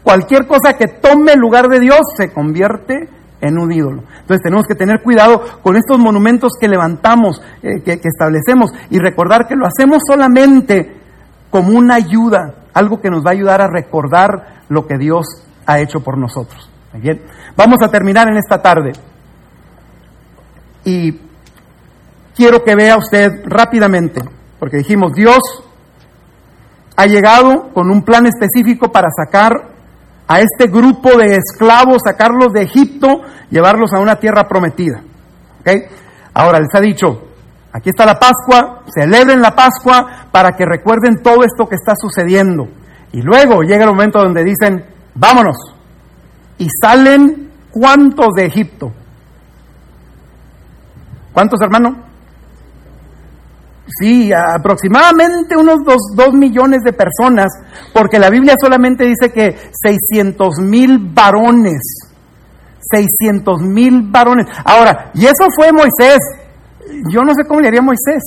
Cualquier cosa que tome el lugar de Dios se convierte en un ídolo. Entonces tenemos que tener cuidado con estos monumentos que levantamos, eh, que, establecemos y recordar que lo hacemos solamente como una ayuda, algo que nos va a ayudar a recordar lo que Dios ha hecho por nosotros. Bien, vamos a terminar en esta tarde. Y quiero que vea usted rápidamente, porque dijimos, Dios ha llegado con un plan específico para sacar a este grupo de esclavos, sacarlos de Egipto, llevarlos a una tierra prometida. Ahora les ha dicho, aquí está la Pascua, celebren la Pascua para que recuerden todo esto que está sucediendo. Y luego llega el momento donde dicen, vámonos. Y salen cuántos de Egipto. ¿Cuántos, hermano? Sí, aproximadamente unos dos, dos millones de personas, porque la Biblia solamente dice que 600 mil varones, 600 mil varones. Ahora, y eso fue Moisés, yo no sé cómo le haría Moisés,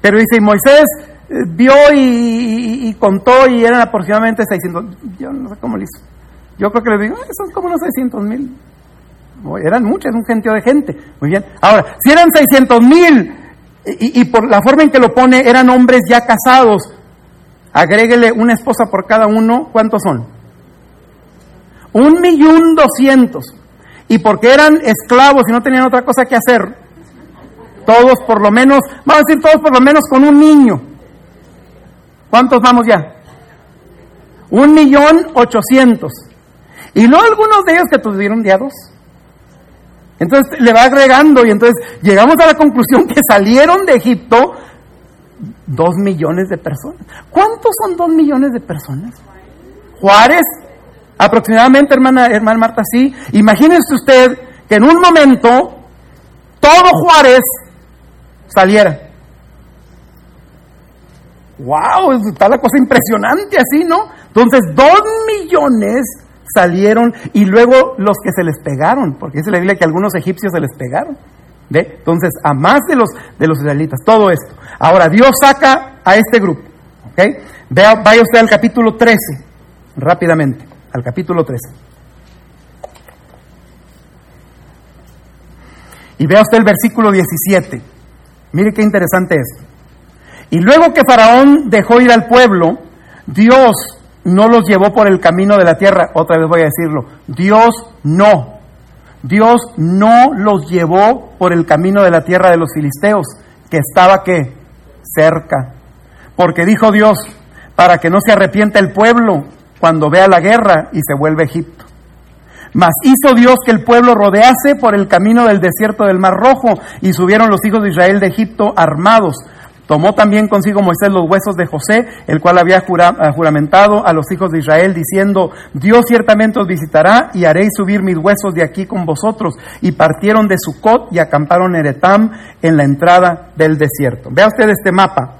pero dice, Moisés eh, vio y, contó y eran aproximadamente 600, yo no sé cómo le hizo. Yo creo que le digo, "Ah, son como unos 600 mil. Eran muchos, un gentío de gente. Muy bien. Ahora, si eran 600 mil y, por la forma en que lo pone, eran hombres ya casados, agréguele una esposa por cada uno, ¿cuántos son? Un millón doscientos. Y porque eran esclavos y no tenían otra cosa que hacer, todos por lo menos, vamos a decir todos por lo menos con un niño. ¿Cuántos vamos ya? Un millón ochocientos. Y luego algunos de ellos que tuvieron día dos. Entonces le va agregando y entonces llegamos a la conclusión que salieron de Egipto dos millones de personas. ¿Cuántos son dos millones de personas? Juárez, aproximadamente, hermana, hermana Marta, sí. Imagínense usted que en un momento todo Juárez saliera. ¡Wow! Está la cosa impresionante así, ¿no? Entonces, dos millones salieron y luego los que se les pegaron, porque dice la Biblia que algunos egipcios se les pegaron. ¿Ve? Entonces, a más de los, de los israelitas, todo esto. Ahora, Dios saca a este grupo. ¿ok? Vea, vaya usted al capítulo 13, rápidamente, al capítulo 13. Y vea usted el versículo 17. Mire qué interesante es. Y luego que Faraón dejó ir al pueblo, Dios no los llevó por el camino de la tierra. Otra vez voy a decirlo. Dios no. Dios no los llevó por el camino de la tierra de los filisteos, que estaba que cerca. Porque dijo Dios, para que no se arrepienta el pueblo cuando vea la guerra y se vuelve a Egipto. Mas hizo Dios que el pueblo rodease por el camino del desierto del Mar Rojo y subieron los hijos de Israel de Egipto armados. Tomó también consigo Moisés los huesos de José, el cual había jura, juramentado a los hijos de Israel, diciendo, Dios ciertamente os visitará y haréis subir mis huesos de aquí con vosotros. Y partieron de Sucot y acamparon en Etam, en la entrada del desierto. Vea usted este mapa.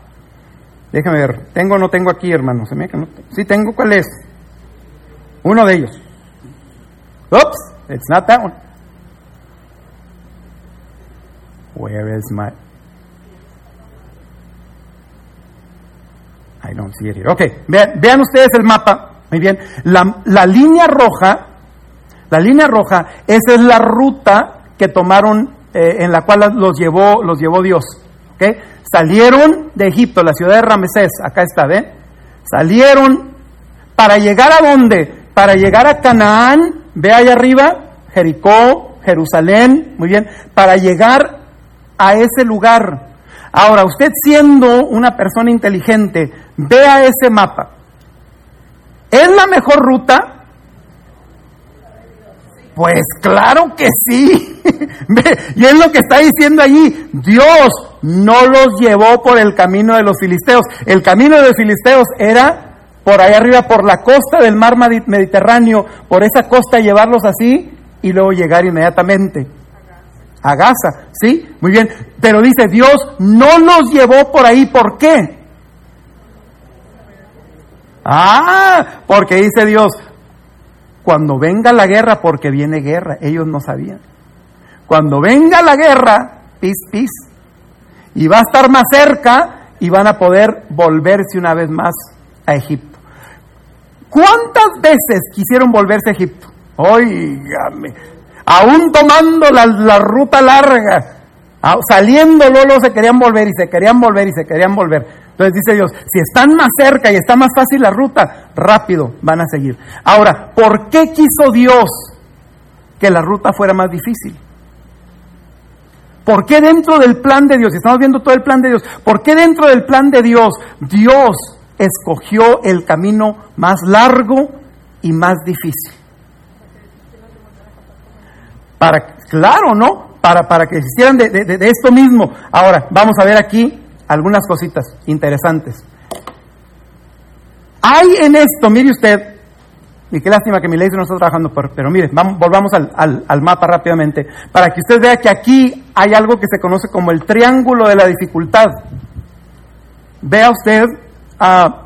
Déjame ver, ¿tengo o no tengo aquí, hermano? ¿Se me que no Sí, tengo, ¿cuál es? Uno de ellos. Oops, it's not that one. Where is my... I don't see it here. Ok, vean, vean ustedes el mapa. Muy bien. La, la, línea roja, la línea roja, esa es la ruta que tomaron, eh, en la cual los llevó, los llevó Dios. Salieron de Egipto, la ciudad de Ramesés, acá está, ¿ven? Salieron para llegar a dónde? Para llegar a Canaán, ve allá arriba, Jericó, Jerusalén, muy bien, para llegar a ese lugar. Ahora, usted siendo una persona inteligente, vea ese mapa. ¿Es la mejor ruta? Pues claro que sí. <laughs> y es lo que está diciendo allí. Dios no los llevó por el camino de los filisteos. El camino de los filisteos era por ahí arriba, por la costa del mar Mediterráneo, por esa costa llevarlos así y luego llegar inmediatamente a Gaza, ¿sí? Muy bien, pero dice Dios no los llevó por ahí, ¿por qué? Ah, porque dice Dios, cuando venga la guerra, porque viene guerra, ellos no sabían. Cuando venga la guerra, pis, pis, y va a estar más cerca y van a poder volverse una vez más a Egipto. ¿Cuántas veces quisieron volverse a Egipto? Óigame, aún tomando la, ruta larga, saliendo luego se querían volver y se querían volver y se querían volver. Entonces dice Dios, si están más cerca y está más fácil la ruta, rápido van a seguir. Ahora, ¿por qué quiso Dios que la ruta fuera más difícil? ¿Por qué dentro del plan de Dios, y estamos viendo todo el plan de Dios, ¿por qué dentro del plan de Dios, Dios escogió el camino más largo y más difícil. Para, claro, ¿no? Para, para que hicieran de, de, de esto mismo. Ahora, vamos a ver aquí algunas cositas interesantes. Hay en esto, mire usted, y qué lástima que mi ley no está trabajando, pero, mire, vamos, volvamos al, al, al, mapa rápidamente, para que usted vea que aquí hay algo que se conoce como el triángulo de la dificultad. Vea usted Ah,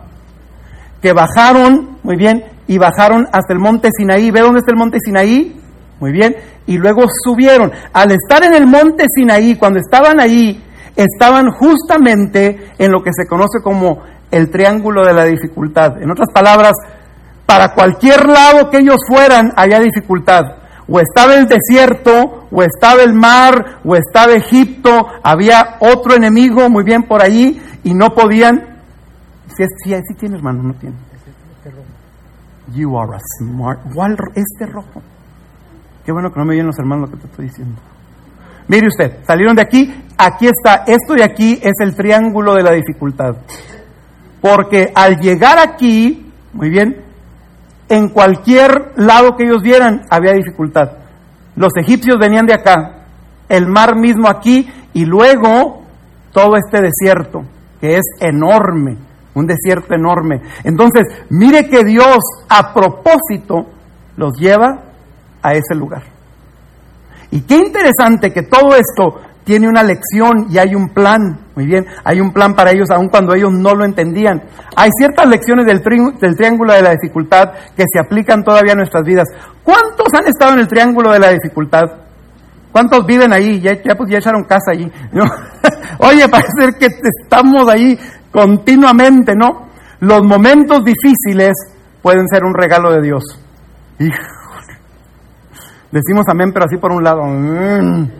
que bajaron, muy bien, y bajaron hasta el monte Sinaí. ¿Ve dónde está el monte Sinaí? Muy bien. Y luego subieron. Al estar en el monte Sinaí, cuando estaban ahí, estaban justamente en lo que se conoce como el triángulo de la dificultad. En otras palabras, para cualquier lado que ellos fueran, había dificultad. O estaba el desierto, o estaba el mar, o estaba Egipto, había otro enemigo muy bien por ahí y no podían si, si, si tiene, hermano, no tiene. You are a smart. ¿Cuál? Este rojo. Qué bueno que no me oyen los hermanos lo que te estoy diciendo. Mire usted, salieron de aquí, aquí está, esto de aquí es el triángulo de la dificultad. Porque al llegar aquí, muy bien, en cualquier lado que ellos vieran había dificultad. Los egipcios venían de acá, el mar mismo aquí y luego todo este desierto, que es enorme un desierto enorme. Entonces, mire que Dios a propósito los lleva a ese lugar. Y qué interesante que todo esto tiene una lección y hay un plan. Muy bien, hay un plan para ellos aun cuando ellos no lo entendían. Hay ciertas lecciones del, tri del triángulo de la dificultad que se aplican todavía a nuestras vidas. ¿Cuántos han estado en el triángulo de la dificultad? ¿Cuántos viven ahí? Ya, ya, pues, echaron casa allí. <laughs> Oye, parece que estamos ahí continuamente, ¿no? Los momentos difíciles pueden ser un regalo de Dios. Híjole. Decimos amén, pero así por un lado. Mm.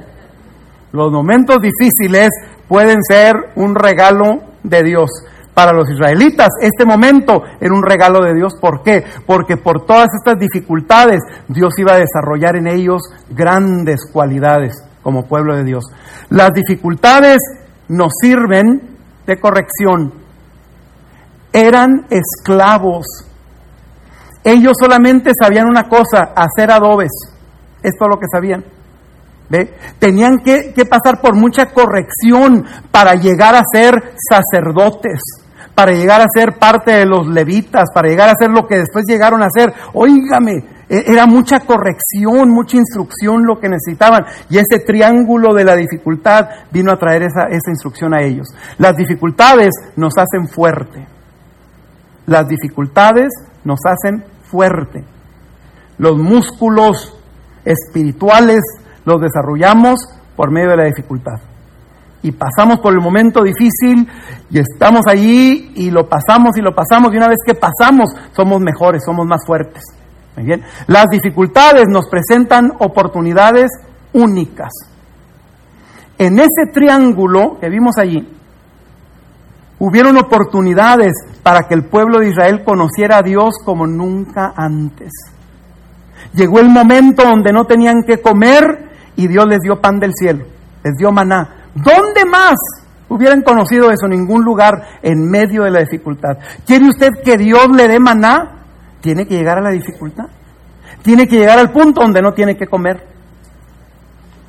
Los momentos difíciles pueden ser un regalo de Dios. Para los israelitas, este momento era un regalo de Dios. ¿Por qué? Porque por todas estas dificultades, Dios iba a desarrollar en ellos grandes cualidades como pueblo de Dios. Las dificultades nos sirven de corrección. Eran esclavos. Ellos solamente sabían una cosa, hacer adobes. Es todo lo que sabían. ¿Ve? Tenían que, que pasar por mucha corrección para llegar a ser sacerdotes para llegar a ser parte de los levitas, para llegar a ser lo que después llegaron a ser. Óigame, e, era mucha corrección, mucha instrucción lo que necesitaban. Y ese triángulo de la dificultad vino a traer esa, esa instrucción a ellos. Las dificultades nos hacen fuerte. Las dificultades nos hacen fuerte. Los músculos espirituales los desarrollamos por medio de la dificultad y pasamos por el momento difícil y estamos allí y lo pasamos y lo pasamos y una vez que pasamos somos mejores, somos más fuertes. bien? Las dificultades nos presentan oportunidades únicas. En ese triángulo que vimos allí, hubieron oportunidades para que el pueblo de Israel conociera a Dios como nunca antes. Llegó el momento donde no tenían que comer y Dios les dio pan del cielo, les dio maná ¿Dónde más hubieran conocido eso? Ningún lugar en medio de la dificultad. ¿Quiere usted que Dios le dé maná? Tiene que llegar a la dificultad. Tiene que llegar al punto donde no tiene que comer.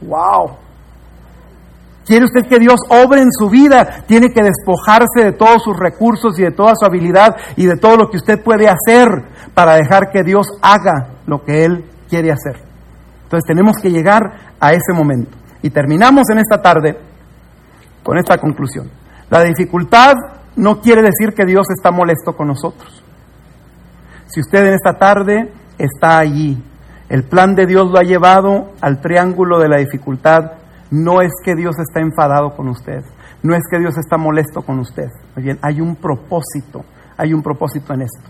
¡Wow! ¿Quiere usted que Dios obre en su vida? Tiene que despojarse de todos sus recursos y de toda su habilidad y de todo lo que usted puede hacer para dejar que Dios haga lo que Él quiere hacer. Entonces tenemos que llegar a ese momento. Y terminamos en esta tarde con esta conclusión. La dificultad no quiere decir que Dios está molesto con nosotros. Si usted en esta tarde está allí, el plan de Dios lo ha llevado al triángulo de la dificultad, no es que Dios está enfadado con usted, no es que Dios está molesto con usted. bien, hay un propósito, hay un propósito en esto.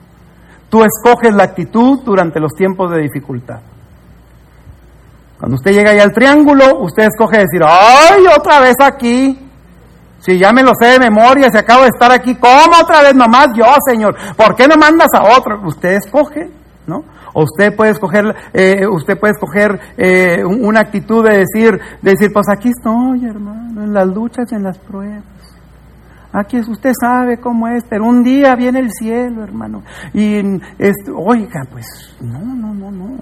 Tú escoges la actitud durante los tiempos de dificultad. Cuando usted llega ahí al triángulo, usted escoge decir, ¡ay, otra vez aquí! Si ya me lo sé de memoria, si acabo de estar aquí, ¿cómo otra vez nomás yo, Señor? ¿Por qué no mandas a otro? Usted escoge, ¿no? O usted puede escoger, eh, usted puede escoger eh, una actitud de decir, de decir, pues aquí estoy, hermano, en las luchas y en las pruebas. Aquí usted sabe cómo es, pero un día viene el cielo, hermano. Y, oiga, pues, no, no, no, no.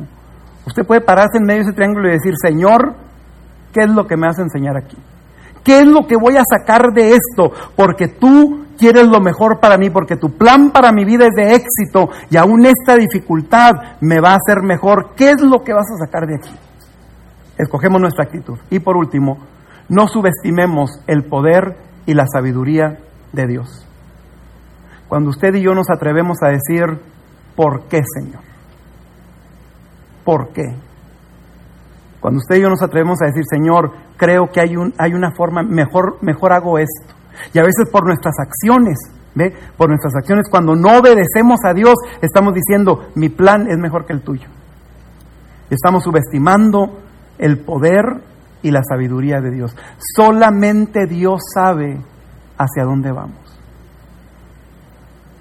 Usted puede pararse en medio de ese triángulo y decir, Señor, ¿qué es lo que me vas a enseñar aquí? ¿Qué es lo que voy a sacar de esto? Porque tú quieres lo mejor para mí, porque tu plan para mi vida es de éxito y aún esta dificultad me va a hacer mejor. ¿Qué es lo que vas a sacar de aquí? Escogemos nuestra actitud. Y por último, no subestimemos el poder y la sabiduría de Dios. Cuando usted y yo nos atrevemos a decir, ¿por qué, Señor? ¿Por qué? Cuando usted y yo nos atrevemos a decir, Señor, creo que hay, un, hay una forma, mejor, mejor hago esto. Y a veces por nuestras acciones, ¿ve? Por nuestras acciones, cuando no obedecemos a Dios, estamos diciendo, mi plan es mejor que el tuyo. Estamos subestimando el poder y la sabiduría de Dios. Solamente Dios sabe hacia dónde vamos.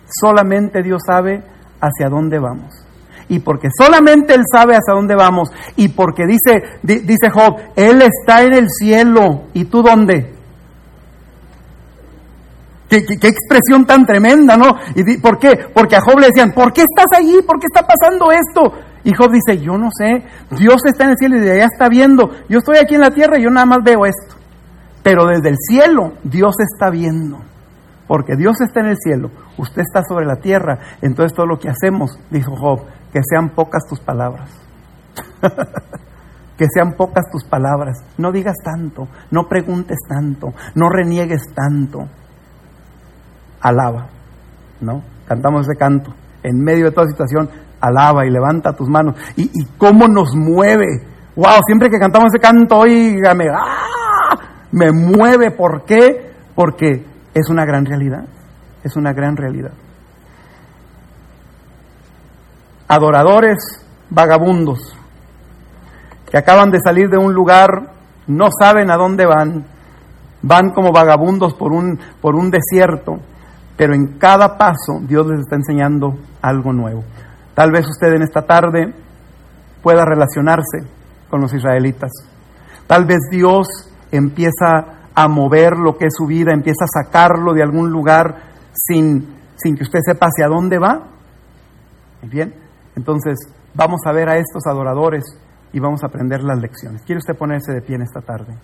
Solamente Dios sabe hacia dónde vamos y porque solamente Él sabe hacia dónde vamos y porque dice, dice Job, Él está en el cielo y tú dónde. ¿Qué, expresión tan tremenda, ¿no? ¿Y por qué? Porque a Job le decían, ¿por qué estás allí? ¿Por qué está pasando esto? Y Job dice, yo no sé, Dios está en el cielo y de allá está viendo. Yo estoy aquí en la tierra y yo nada más veo esto. Pero desde el cielo Dios está viendo. Porque Dios está en el cielo, usted está sobre la tierra. Entonces todo lo que hacemos, dijo Job, que sean pocas tus palabras. <laughs> que sean pocas tus palabras. No digas tanto, no preguntes tanto, no reniegues tanto. Alaba, ¿no? Cantamos ese canto. En medio de toda situación, alaba y levanta tus manos. Y, cómo nos mueve. Wow, siempre que cantamos ese canto, oígame, ¡ah! me mueve. ¿Por qué? Porque es una gran realidad. es una gran realidad. Adoradores vagabundos que acaban de salir de un lugar, no saben a dónde van, van como vagabundos por un, por un desierto, pero en cada paso Dios les está enseñando algo nuevo. Tal vez usted en esta tarde pueda relacionarse con los israelitas. Tal vez Dios empieza a mover lo que es su vida, empieza a sacarlo de algún lugar sin, sin que usted sepa hacia dónde va. Bien, entonces vamos a ver a estos adoradores y vamos a aprender las lecciones. ¿Quiere usted ponerse de pie en esta tarde?